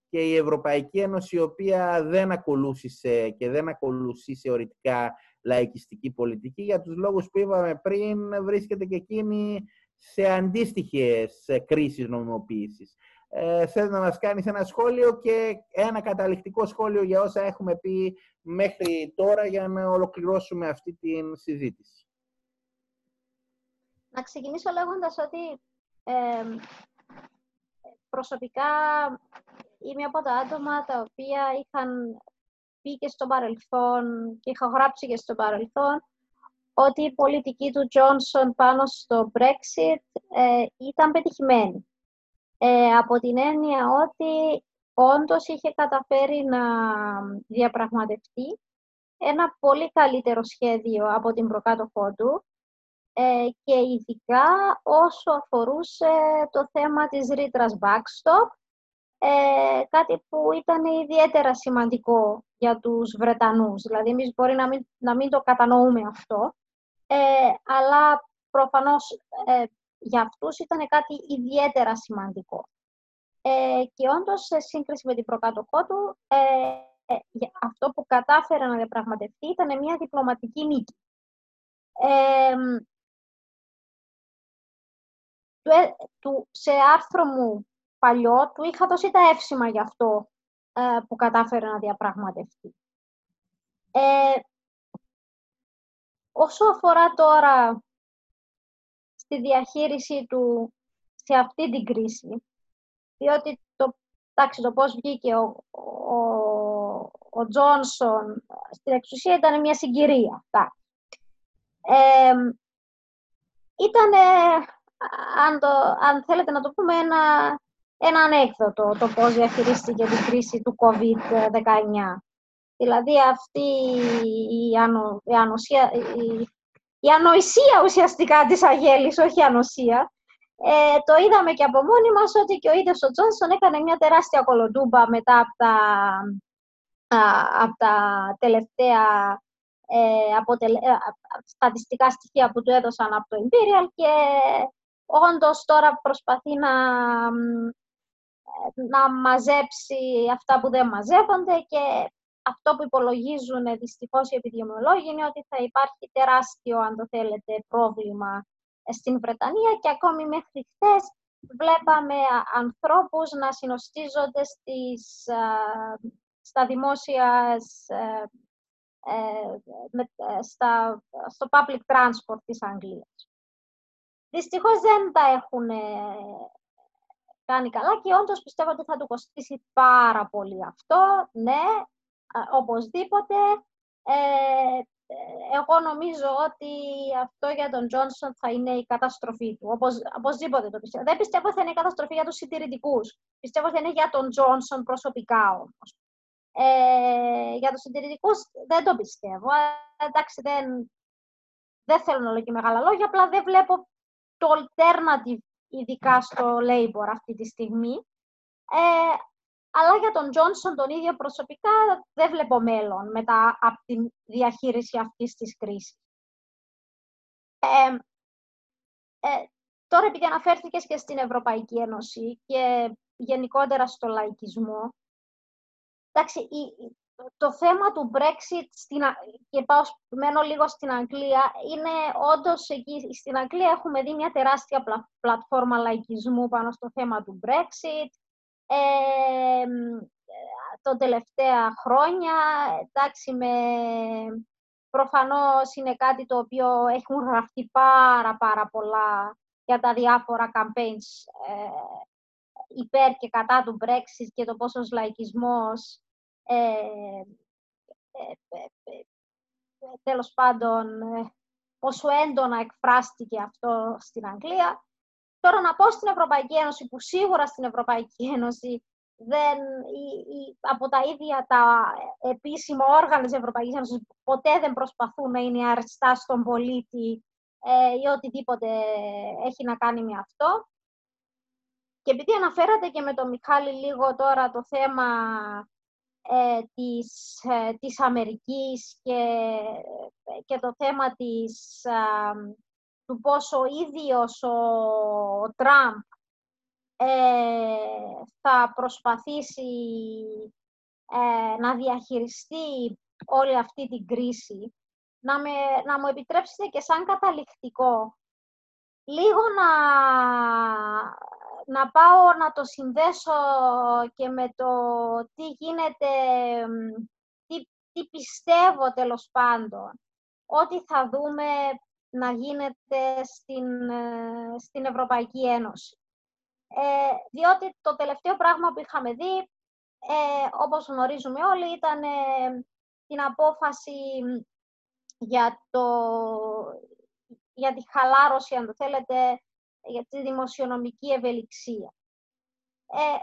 και η Ευρωπαϊκή Ένωση, η οποία δεν ακολούθησε και δεν ακολουθεί θεωρητικά λαϊκιστική πολιτική, για τους λόγους που είπαμε πριν, βρίσκεται και εκείνη σε αντίστοιχες κρίσεις νομιμοποίησης. Ε, θες να μας κάνεις ένα σχόλιο και ένα καταληκτικό σχόλιο για όσα έχουμε πει μέχρι τώρα για να ολοκληρώσουμε αυτή την συζήτηση. Να ξεκινήσω λέγοντας ότι ε, προσωπικά είμαι από τα άτομα τα οποία είχαν πει και στο παρελθόν και είχα γράψει και στο παρελθόν ότι η πολιτική του Τζόνσον πάνω στο Brexit ε, ήταν πετυχημένη. Ε, από την έννοια ότι όντως είχε καταφέρει να διαπραγματευτεί ένα πολύ καλύτερο σχέδιο από την προκάτοχό του ε, και ειδικά όσο αφορούσε το θέμα της ρήτρας backstop, ε, κάτι που ήταν ιδιαίτερα σημαντικό για τους Βρετανούς. Δηλαδή, εμείς μπορεί να μην, να μην το κατανοούμε αυτό, ε, αλλά προφανώς ε, για αυτούς ήταν κάτι ιδιαίτερα σημαντικό. Ε, και όντως, σε σύγκριση με την προκάτοχό του, ε, ε αυτό που κατάφερε να διαπραγματευτεί ήταν μια διπλωματική νίκη. Ε, του, σε άρθρο μου παλιό του είχα δώσει τα εύσημα για αυτό που κατάφερε να διαπραγματευτεί. όσο αφορά τώρα στη διαχείριση του σε αυτή την κρίση, διότι το, εντάξει, το πώς βγήκε ο, ο, ο Τζόνσον στην εξουσία ήταν μια συγκυρία. Ε, ήταν, αν, το, αν θέλετε να το πούμε, ένα, ένα ανέκδοτο το πώς διαχειρίστηκε την κρίση του COVID-19. Δηλαδή αυτή η, ανο, η, ανοσία, η, η ανοησία ουσιαστικά της Αγέλης, όχι η ανοσία, ε, το είδαμε και από μόνοι μας ότι και ο ίδιος ο Τζόνσον έκανε μια τεράστια κολοτούμπα μετά από τα, από τα τελευταία ε, αποτελε... Ε, στατιστικά στοιχεία που του έδωσαν από το Imperial και όντως τώρα προσπαθεί να, να μαζέψει αυτά που δεν μαζεύονται και αυτό που υπολογίζουν δυστυχώς οι επιδημιολόγοι είναι ότι θα υπάρχει τεράστιο, αν το θέλετε, πρόβλημα στην Βρετανία και ακόμη μέχρι χθες βλέπαμε ανθρώπους να συνοστίζονται στις, στα δημόσιας, ε, ε, στα, στο public transport της Αγγλίας. Δυστυχώς δεν τα έχουν ε, κάνει καλά και όντως πιστεύω ότι θα του κοστίσει πάρα πολύ αυτό. Ναι, οπωσδήποτε. Ε, εγώ νομίζω ότι αυτό για τον Τζόνσον θα είναι η καταστροφή του. Όπως, οπωσδήποτε το πιστεύω. Δεν πιστεύω ότι θα είναι η καταστροφή για τους συντηρητικούς. Πιστεύω ότι θα είναι για τον Τζόνσον προσωπικά όμως. Ε, για τους συντηρητικούς δεν το πιστεύω. Ε, εντάξει, δεν, δεν θέλω να λέω και μεγάλα λόγια, απλά δεν βλέπω το alternative ειδικά στο Labour αυτή τη στιγμή. Ε, αλλά για τον Τζόνσον τον ίδιο προσωπικά δεν βλέπω μέλλον μετά από τη διαχείριση αυτής της κρίσης. Ε, ε, τώρα, επειδή αναφέρθηκες και στην Ευρωπαϊκή Ένωση και γενικότερα στο λαϊκισμό, εντάξει, το θέμα του Brexit, στην, και πάω, μένω λίγο στην Αγγλία, είναι όντως εκεί, στην Αγγλία έχουμε δει μια τεράστια πλατφόρμα λαϊκισμού πάνω στο θέμα του Brexit. Ε, το τελευταία χρόνια, εντάξει, με, προφανώς είναι κάτι το οποίο έχουν γραφτεί πάρα πάρα πολλά για τα διάφορα campaigns ε, υπέρ και κατά του Brexit και το πόσος λαϊκισμός ε, ε, ε, τέλος πάντων πόσο έντονα εκφράστηκε αυτό στην Αγγλία. Τώρα να πω στην Ευρωπαϊκή Ένωση, που σίγουρα στην Ευρωπαϊκή Ένωση δεν, από τα ίδια τα επίσημα όργανα της Ευρωπαϊκής Ένωσης ποτέ δεν προσπαθούν να είναι αριστά στον πολίτη ε, ή οτιδήποτε έχει να κάνει με αυτό. Και επειδή αναφέρατε και με τον Μιχάλη λίγο τώρα το θέμα ε, της, ε, της Αμερικής και, και το θέμα της, του πόσο ο ίδιος ο Τραμπ ε, θα προσπαθήσει να διαχειριστεί όλη αυτή την κρίση, να, με, να μου επιτρέψετε και σαν καταληκτικό λίγο να, να πάω να το συνδέσω και με το τι γίνεται, τι, τι πιστεύω τέλος πάντων, ότι θα δούμε να γίνεται στην, ε, στην Ευρωπαϊκή Ένωση. Ε, διότι το τελευταίο πράγμα που είχαμε δει, ε, όπως γνωρίζουμε όλοι, ήταν ε, την απόφαση για, το, για τη χαλάρωση, αν το θέλετε, για τη δημοσιονομική ευελιξία. Ε,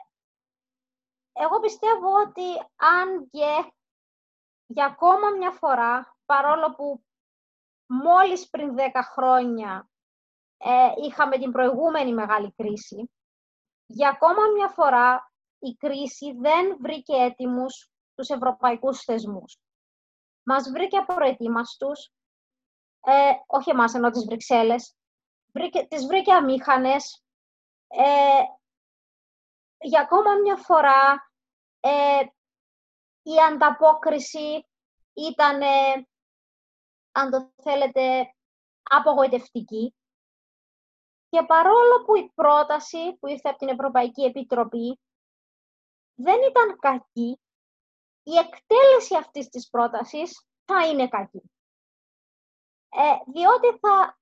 εγώ πιστεύω ότι αν και για ακόμα μια φορά, παρόλο που μόλις πριν 10 χρόνια ε, είχαμε την προηγούμενη μεγάλη κρίση, για ακόμα μια φορά η κρίση δεν βρήκε έτοιμους τους ευρωπαϊκούς θεσμούς. Μας βρήκε απροετοίμαστους, ε, όχι εμάς ενώ τις Βρυξέλλες, βρήκε, τις βρήκε αμήχανες. Ε, για ακόμα μια φορά ε, η ανταπόκριση ήταν, αν το θέλετε, απογοητευτική. Και παρόλο που η πρόταση που ήρθε από την Ευρωπαϊκή Επιτροπή δεν ήταν κακή, η εκτέλεση αυτής της πρότασης θα είναι κακή. Ε, διότι θα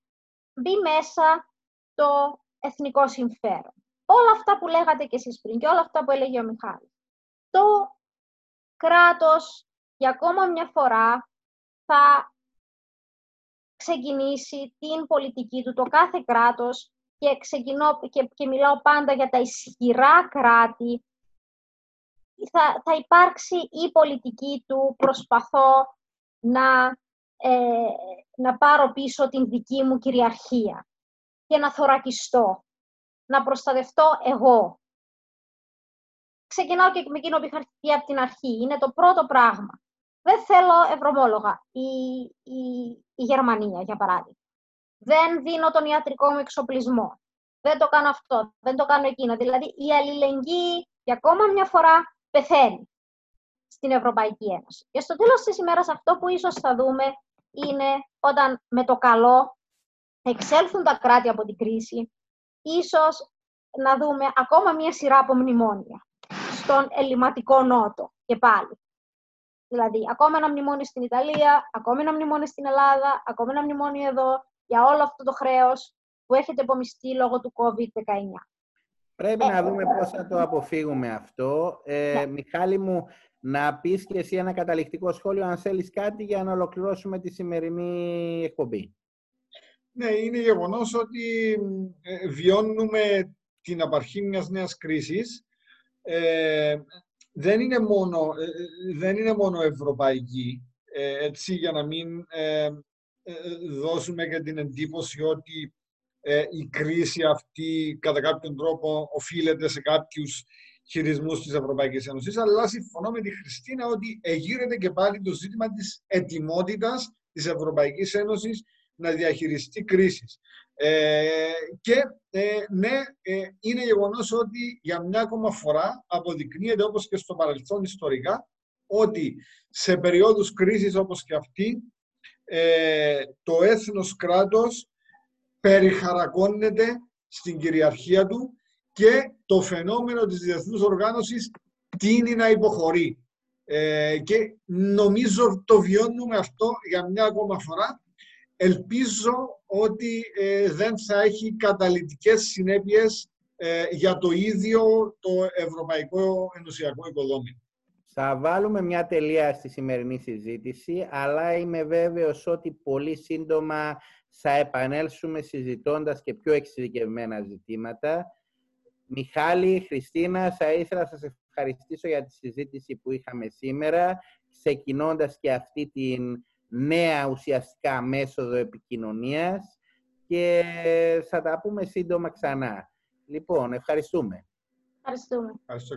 μπει μέσα το εθνικό συμφέρον. Όλα αυτά που λέγατε και εσείς πριν και όλα αυτά που έλεγε ο Μιχάλης. Το κράτος για ακόμα μια φορά θα ξεκινήσει την πολιτική του, το κάθε κράτος και, ξεκινώ, και, και μιλάω πάντα για τα ισχυρά κράτη, θα, θα υπάρξει η πολιτική του προσπαθώ να ε, να πάρω πίσω την δική μου κυριαρχία και να θωρακιστώ, να προστατευτώ εγώ. Ξεκινάω και με εκείνο που είχα πει από την αρχή. Είναι το πρώτο πράγμα. Δεν θέλω ευρωμόλογα. Η, η, η Γερμανία, για παράδειγμα. Δεν δίνω τον ιατρικό μου εξοπλισμό. Δεν το κάνω αυτό. Δεν το κάνω εκείνο. Δηλαδή, η αλληλεγγύη για ακόμα μια φορά πεθαίνει στην Ευρωπαϊκή Ένωση. Και στο τέλος της ημέρας αυτό που ίσως θα δούμε είναι όταν με το καλό εξέλθουν τα κράτη από την κρίση, ίσως να δούμε ακόμα μία σειρά από μνημόνια στον ελληματικό νότο και πάλι. Δηλαδή, ακόμα ένα μνημόνιο στην Ιταλία, ακόμα ένα μνημόνιο στην Ελλάδα, ακόμα ένα μνημόνιο εδώ, για όλο αυτό το χρέος που έχετε απομιστεί λόγω του COVID-19. Πρέπει να δούμε πώς θα το αποφύγουμε αυτό. Ε, ναι. Μιχάλη μου, να πεις και εσύ ένα καταληκτικό σχόλιο αν θέλεις κάτι για να ολοκληρώσουμε τη σημερινή εκπομπή. Ναι, είναι γεγονός ότι ε, βιώνουμε την απαρχή μιας νέας κρίσης. Ε, δεν, είναι μόνο, ε, δεν είναι μόνο ευρωπαϊκή, έτσι για να μην δώσουμε και την εντύπωση ότι η κρίση αυτή κατά κάποιον τρόπο οφείλεται σε κάποιους χειρισμούς της Ευρωπαϊκής Ένωσης, αλλά συμφωνώ με τη Χριστίνα ότι εγείρεται και πάλι το ζήτημα της ετοιμότητας της Ευρωπαϊκής Ένωσης να διαχειριστεί κρίσεις. Ε, και ε, ναι, ε, είναι γεγονός ότι για μια ακόμα φορά αποδεικνύεται όπως και στο παρελθόν ιστορικά ότι σε περιόδους κρίσης όπως και αυτή το έθνος κράτος περιχαρακώνεται στην κυριαρχία του και το φαινόμενο της διεθνούς οργάνωσης τίνει να υποχωρεί. και νομίζω το βιώνουμε αυτό για μια ακόμα φορά ελπίζω ότι ε, δεν θα έχει καταλητικές συνέπειες ε, για το ίδιο το ευρωπαϊκό ενωσιακό οικοδόμημα. Θα βάλουμε μια τελεία στη σημερινή συζήτηση, αλλά είμαι βέβαιος ότι πολύ σύντομα θα επανέλθουμε συζητώντας και πιο εξειδικευμένα ζητήματα. Μιχάλη, Χριστίνα, θα ήθελα να σας ευχαριστήσω για τη συζήτηση που είχαμε σήμερα, ξεκινώντας και αυτή την νέα ουσιαστικά μέσοδο επικοινωνίας και θα τα πούμε σύντομα ξανά. Λοιπόν, ευχαριστούμε. Ευχαριστούμε. Ευχαριστώ.